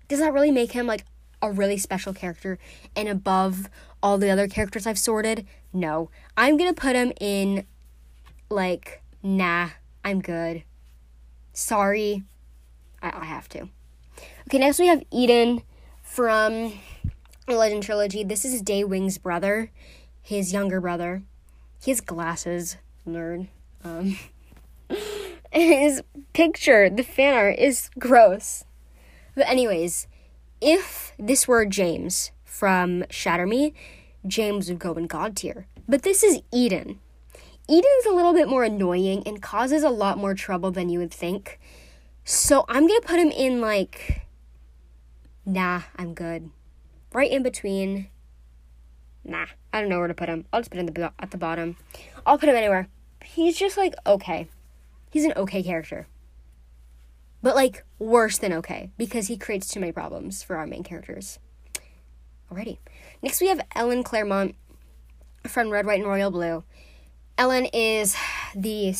does that really make him like a really special character and above all the other characters I've sorted? No. I'm gonna put him in like, nah, I'm good. Sorry. I, I have to. Okay, next we have Eden from the Legend Trilogy. This is Daywing's brother, his younger brother. He has glasses, nerd. Um, his picture, the fan art, is gross. But, anyways, if this were James from Shatter Me, James would go in God tier. But this is Eden. Eden's a little bit more annoying and causes a lot more trouble than you would think. So I'm going to put him in like, nah, I'm good. Right in between. Nah, I don't know where to put him. I'll just put him the, at the bottom. I'll put him anywhere. He's just like okay. He's an okay character. But like worse than okay because he creates too many problems for our main characters. Alrighty. Next, we have Ellen Claremont from Red, White, and Royal Blue. Ellen is the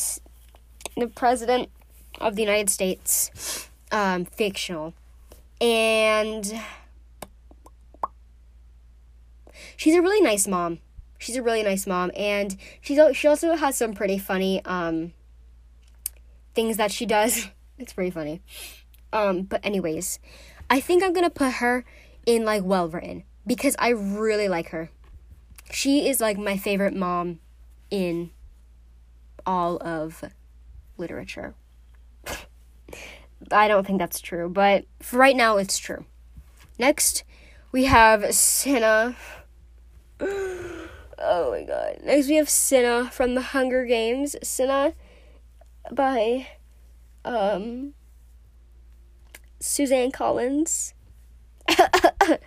the president of the United States, um, fictional, and she's a really nice mom. She's a really nice mom, and she's she also has some pretty funny um, things that she does. It's pretty funny. Um, but anyways, I think I'm gonna put her in like well written because I really like her. She is like my favorite mom in all of literature. I don't think that's true, but for right now it's true. Next, we have Cinna. Oh my god. Next, we have Cinna from the Hunger Games. Cinna by um, Suzanne Collins.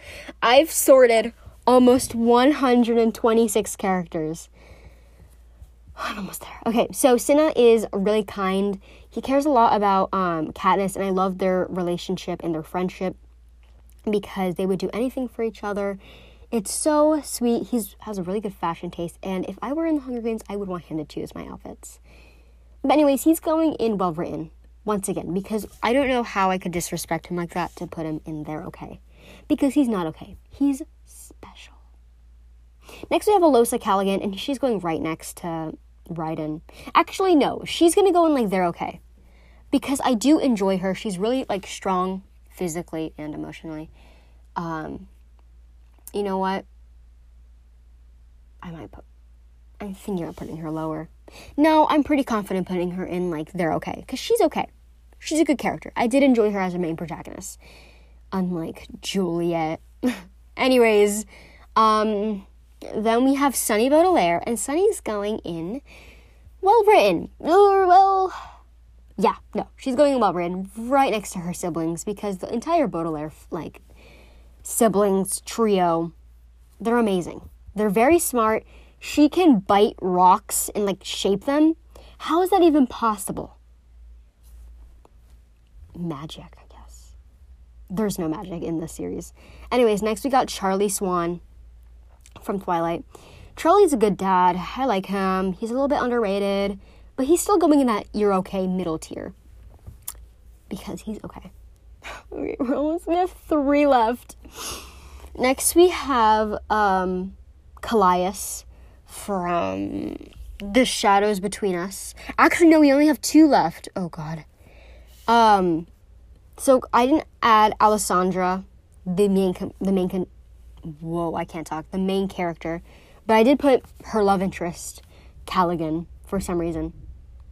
I've sorted almost 126 characters. I'm almost there. Okay, so Cinna is really kind. He cares a lot about um, Katniss, and I love their relationship and their friendship because they would do anything for each other. It's so sweet. He has a really good fashion taste, and if I were in the Hunger Games, I would want him to choose my outfits. But anyways, he's going in well written once again because I don't know how I could disrespect him like that to put him in there. Okay, because he's not okay. He's special. Next, we have Alosa Kalligan, and she's going right next to Riden. Actually, no, she's gonna go in like they're okay. Because I do enjoy her. She's really like strong physically and emotionally. Um, you know what? I might put. I'm thinking of putting her lower. No, I'm pretty confident putting her in like they're okay because she's okay. She's a good character. I did enjoy her as a main protagonist, unlike Juliette. Anyways, um, then we have Sunny Baudelaire, and Sunny's going in well written. Well, yeah, no, she's going well written right next to her siblings because the entire Baudelaire, like, siblings trio, they're amazing. They're very smart. She can bite rocks and, like, shape them. How is that even possible? Magic. There's no magic in this series. Anyways, next we got Charlie Swan from Twilight. Charlie's a good dad. I like him. He's a little bit underrated, but he's still going in that you're okay middle tier because he's okay. okay we're almost we have three left. Next we have um Kallias from The Shadows Between Us. Actually no, we only have two left. Oh god. Um so I didn't add Alessandra, the main the main whoa, I can't talk. The main character. But I did put her love interest, Kalligan, for some reason.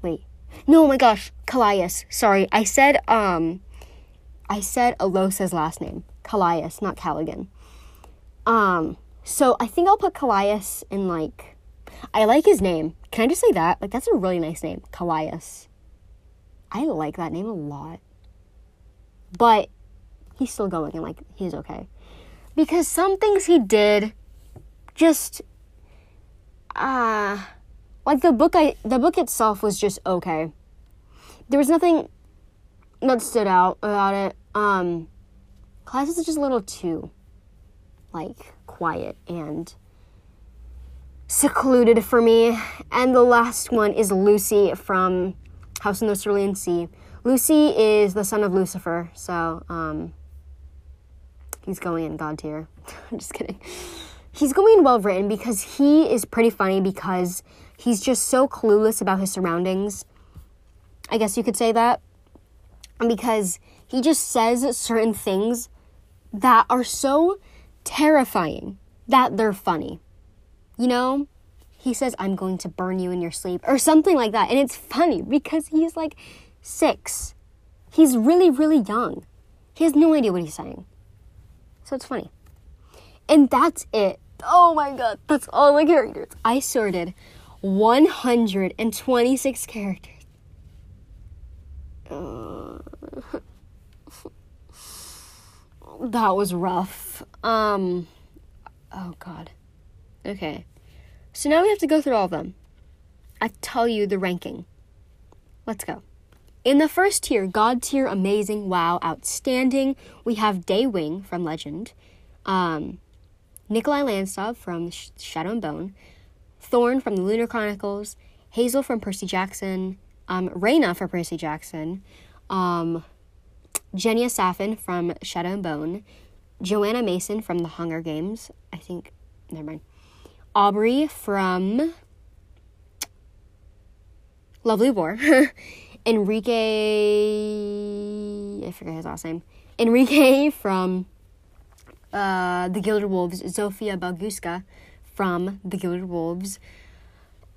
Wait. No, oh my gosh, Kallias. Sorry, I said um I said Alosa's last name. Kallias, not Kalligan. Um, so I think I'll put Kallias in like I like his name. Can I just say that? Like that's a really nice name. Kallias. I like that name a lot. But he's still going and like he's okay because some things he did just uh like the book I the book itself was just okay. There was nothing that stood out about it. Um class is just a little too like quiet and secluded for me. And the last one is Lucy from House in the Cerulean Sea. Lucy is the son of Lucifer, so um he's going in God tier. I'm just kidding. He's going in well written because he is pretty funny because he's just so clueless about his surroundings. I guess you could say that. And because he just says certain things that are so terrifying that they're funny. You know? He says, I'm going to burn you in your sleep, or something like that. And it's funny because he's like six. He's really, really young. He has no idea what he's saying. So it's funny. And that's it. Oh my god, that's all my characters. I sorted 126 characters. Uh, that was rough. Um oh god. Okay. So now we have to go through all of them. I tell you the ranking. Let's go. In the first tier, God tier, amazing, wow, outstanding, we have Daywing from Legend, um, Nikolai Lantsov from Shadow and Bone, Thorne from the Lunar Chronicles, Hazel from Percy Jackson, um, Reyna from Percy Jackson, um, Genya Safin from Shadow and Bone, Johanna Mason from The Hunger Games, I think, never mind, Aubrey from Lovely War. Enrique, I forget his last name. Enrique from uh, the Gilded Wolves, Zofia Boguska from the Gilded Wolves,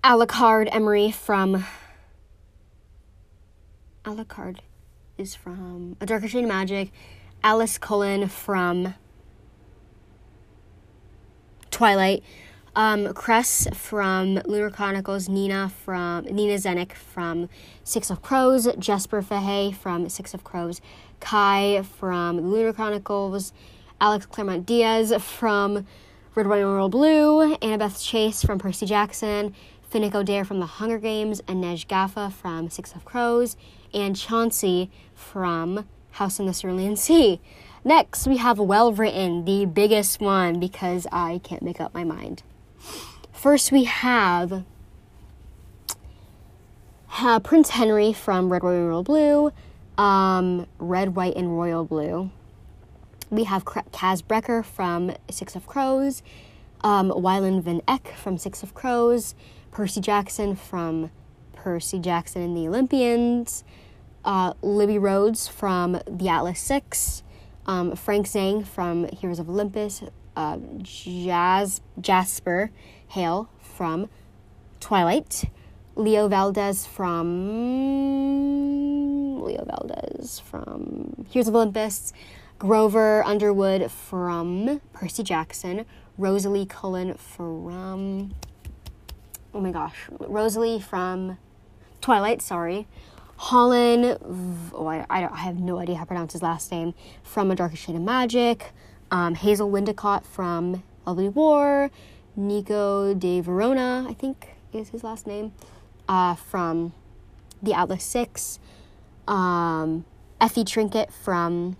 Alucard Emery from Alucard is from A Darker Shade of Magic, Alice Cullen from Twilight, um, Cress from Lunar Chronicles, Nina from Nina Zenik from Six of Crows, Jesper Fahey from Six of Crows, Kai from Lunar Chronicles, Alex Claremont Diaz from Red, White, and Royal Blue, Annabeth Chase from Percy Jackson, Finnick Odair from The Hunger Games, and Inej Ghafa from Six of Crows, and Chauncey from House in the Cerulean Sea. Next, we have Well Written, the biggest one because I can't make up my mind. First, we have uh, Prince Henry from Red, White, and Royal Blue, um, Red, White, and Royal Blue. We have Kaz Brekker from Six of Crows, um, Wylan Van Eck from Six of Crows, Percy Jackson from Percy Jackson and the Olympians, uh, Libby Rhodes from The Atlas Six, um, Frank Zhang from Heroes of Olympus, uh, Jazz Jasper Hale from Twilight, Leo Valdez from Leo Valdez from Heroes of Olympus, Grover Underwood from Percy Jackson, Rosalie Cullen from oh my gosh, Rosalie from Twilight, sorry. Holland, oh, I, I, I, have no idea how to pronounce his last name, from A Darker Shade of Magic. Um, Hazel Windicott from Lovely War. Nico de Varona, I think is his last name, uh, from The Atlas Six. Um, Effie Trinket from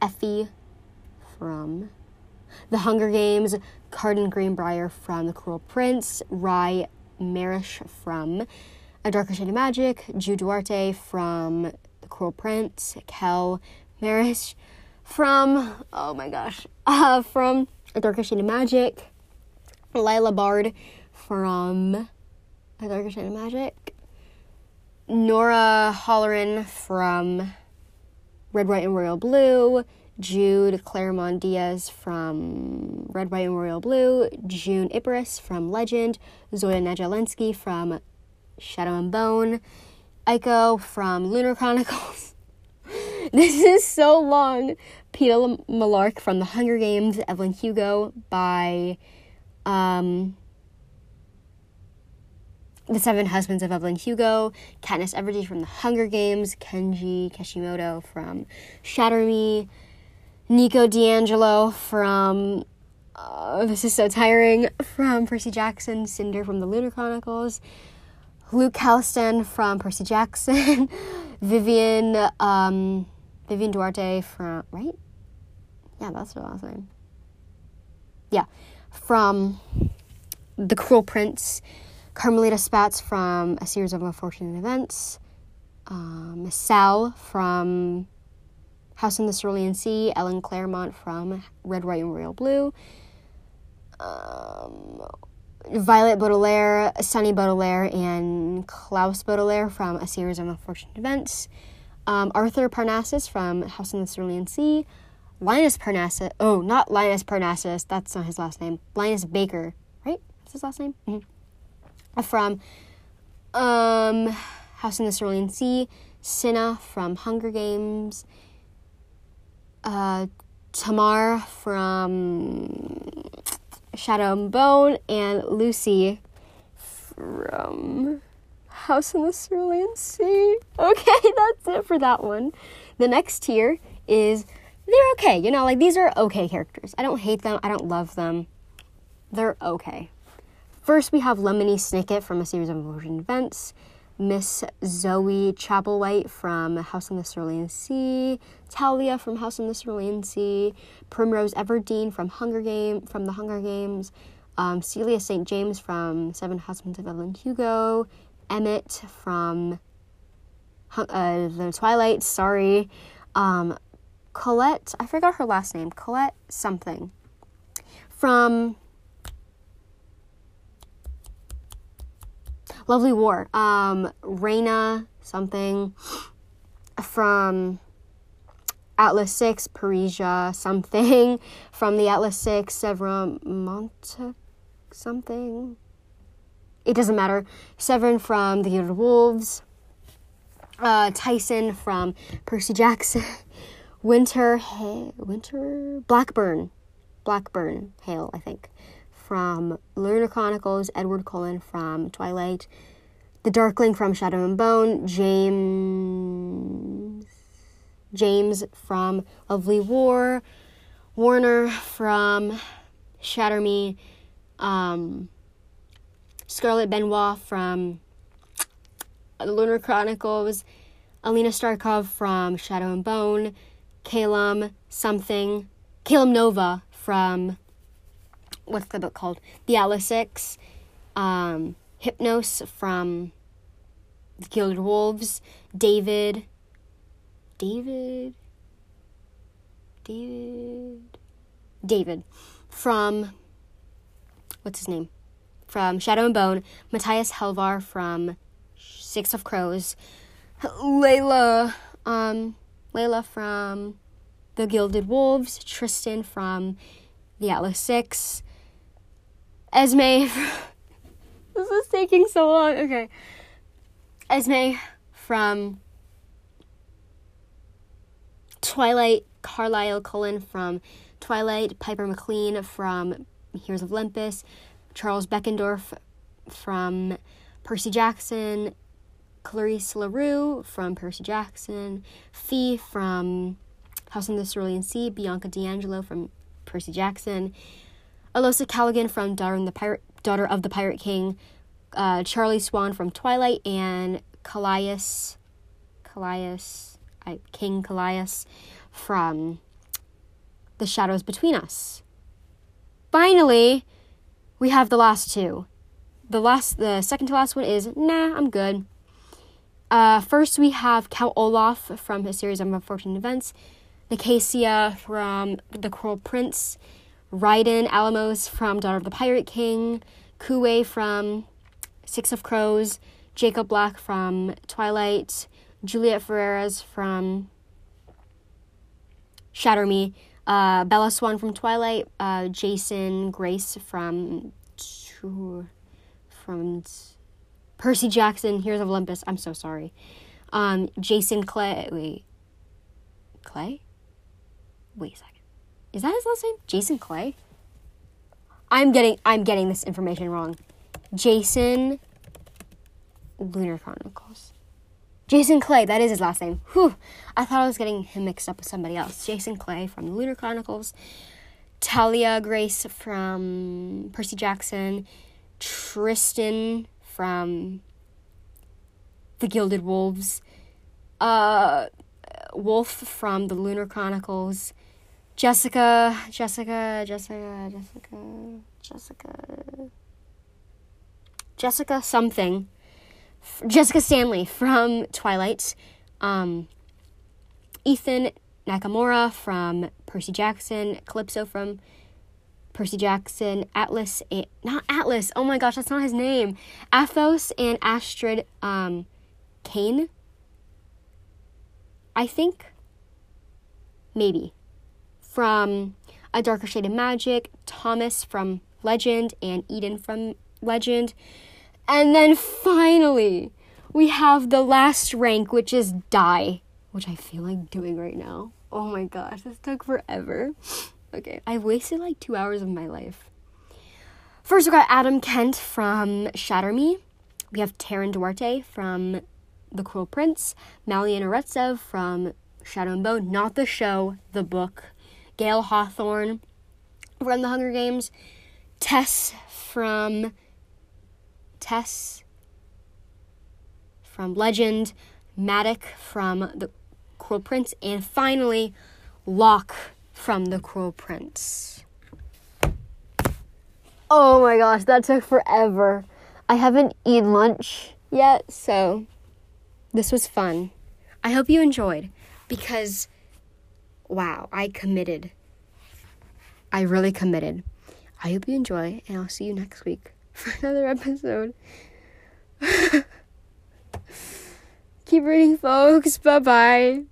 Effie from The Hunger Games, Cardan Greenbriar from The Cruel Prince, Rhy Maresh from A Darker Shade of Magic, Jude Duarte from The Cruel Prince, Kell Maresh from, oh my gosh, uh, from A Darker Shade of Magic, Lila Bard from A Darker Shade of Magic, Nora Holleran from Red, White, and Royal Blue, Jude Claremont Diaz from Red, White, and Royal Blue, June Iparis from Legend, Zoya Nazyalensky from Shadow and Bone, Iko from Lunar Chronicles. this is so long. Peeta Mellark from The Hunger Games, Evelyn Hugo by um, The Seven Husbands of Evelyn Hugo, Katniss Everdeen from The Hunger Games, Kenji Kishimoto from Shatter Me, Nico di Angelo from uh, This is so tiring from Percy Jackson, Cinder from The Lunar Chronicles, Luke Halston from Percy Jackson, Vivian um, Vivian Duarte from right? Yeah, that's her last name. Yeah, from The Cruel Prince, Carmelita Spats from A Series of Unfortunate Events, um, Sal from House in the Cerulean Sea, Ellen Claremont from Red, White, and Royal Blue, um, Violet Baudelaire, Sunny Baudelaire, and Klaus Baudelaire from A Series of Unfortunate Events, um, Arthur Parnassus from House in the Cerulean Sea, Linus Parnassus, oh, not Linus Parnassus, that's not his last name, Linus Baker, right? That's his last name? Mm-hmm. From um, House in the Cerulean Sea, Cinna from Hunger Games, uh, Tamar from Shadow and Bone, and Lucy from House in the Cerulean Sea. Okay, that's it for that one. The next tier is they're okay. You know, like these are okay characters. I don't hate them, I don't love them. They're okay. First, we have Lemony Snicket from a series of Unfortunate Events. Miss Zoe Chapelwhite from House on the Cerulean Sea, Talia from House on the Cerulean Sea, Primrose Everdeen from Hunger Game from the Hunger Games, um, Celia St. James from Seven Husbands of Evelyn Hugo, Emmett from uh, the Twilight. Sorry, um, Colette. I forgot her last name. Colette something from Lovely War. Um, Reina something from Atlas 6, Parisa something from the Atlas 6, Severin Monte something. It doesn't matter. Severin from The Gilded Wolves. Uh, Tyson from Percy Jackson. Winter, Winter, Blackburn, Blackburn Hale, I think from Lunar Chronicles, Edward Cullen from Twilight, The Darkling from Shadow and Bone, James James from Lovely War, Warner from Shatter Me, um, Scarlett Benoit from The Lunar Chronicles, Alina Starkov from Shadow and Bone, Callum something, Callum Nova from what's the book called? The Atlas Six, um, Hypnos from The Gilded Wolves, David, David, David, David from what's his name? From Shadow and Bone, Matthias Helvar from Six of Crows, Laila, um, Laila from The Gilded Wolves, Tristan from The Atlas Six, Esme. this is taking so long. Okay. Esme from Twilight, Carlisle Cullen from Twilight, Piper McLean from Heroes of Olympus, Charles Beckendorf from Percy Jackson, Clarisse La Rue from Percy Jackson, Phee from House on the Cerulean Sea, Bianca di Angelo from Percy Jackson, Alosa Kalligan from Daughter, the Pirate, Daughter of the Pirate King, uh, Charlie Swan from Twilight, and Kallias, Kallias, I, King Kallias from The Shadows Between Us. Finally, we have the last two. The last, the second to last one is nah, I'm good. Uh, first, we have Count Olaf from his series of unfortunate events, Nicasia from The Cruel Prince, Riden Alamos from Daughter of the Pirate King, Kuwei from Six of Crows, Jacob Black from Twilight, Juliette Ferrars from Shatter Me, uh, Bella Swan from Twilight, uh, Jason Grace from from Percy Jackson, Heroes of Olympus. I'm so sorry. Um, Jacin Clay. Wait, Clay. Wait a second. Is that his last name? Jacin Clay. I'm getting I'm getting this information wrong. Jacin Lunar Chronicles. Jacin Clay, that is his last name. Whew. I thought I was getting him mixed up with somebody else. Jacin Clay from the Lunar Chronicles. Talia Grace from Percy Jackson. Tristan from The Gilded Wolves. Uh, Wolf from the Lunar Chronicles. Jessica, Jessica, Jessica, Jessica, Jessica, Jessica something Jessica Stanley from Twilight, um, Ethan Nakamura from Percy Jackson, Calypso from Percy Jackson, Atlas, not Atlas, oh my gosh, that's not his name. Athos and Astrid um, Dane. I think. Maybe. From A Darker Shade of Magic, Thomas from Legend, and Eden from Legend. And then finally, we have the last rank, which is die, which I feel like doing right now. Oh my gosh, this took forever. Okay, I've wasted like two hours of my life. First, we got Adam Kent from Shatter Me. We have Taryn Duarte from The Cruel Prince. Malyen Oretsev from Shadow and Bone, not the show, the book. Gale Hawthorne from The Hunger Games. Tess from Tess from Legend, Madoc from The Cruel Prince, and finally Locke from The Cruel Prince. Oh my gosh, that took forever. I haven't eaten lunch yet, so this was fun. I hope you enjoyed because wow, I committed. I really committed. I hope you enjoy, and I'll see you next week for another episode. Keep reading, folks. Bye bye.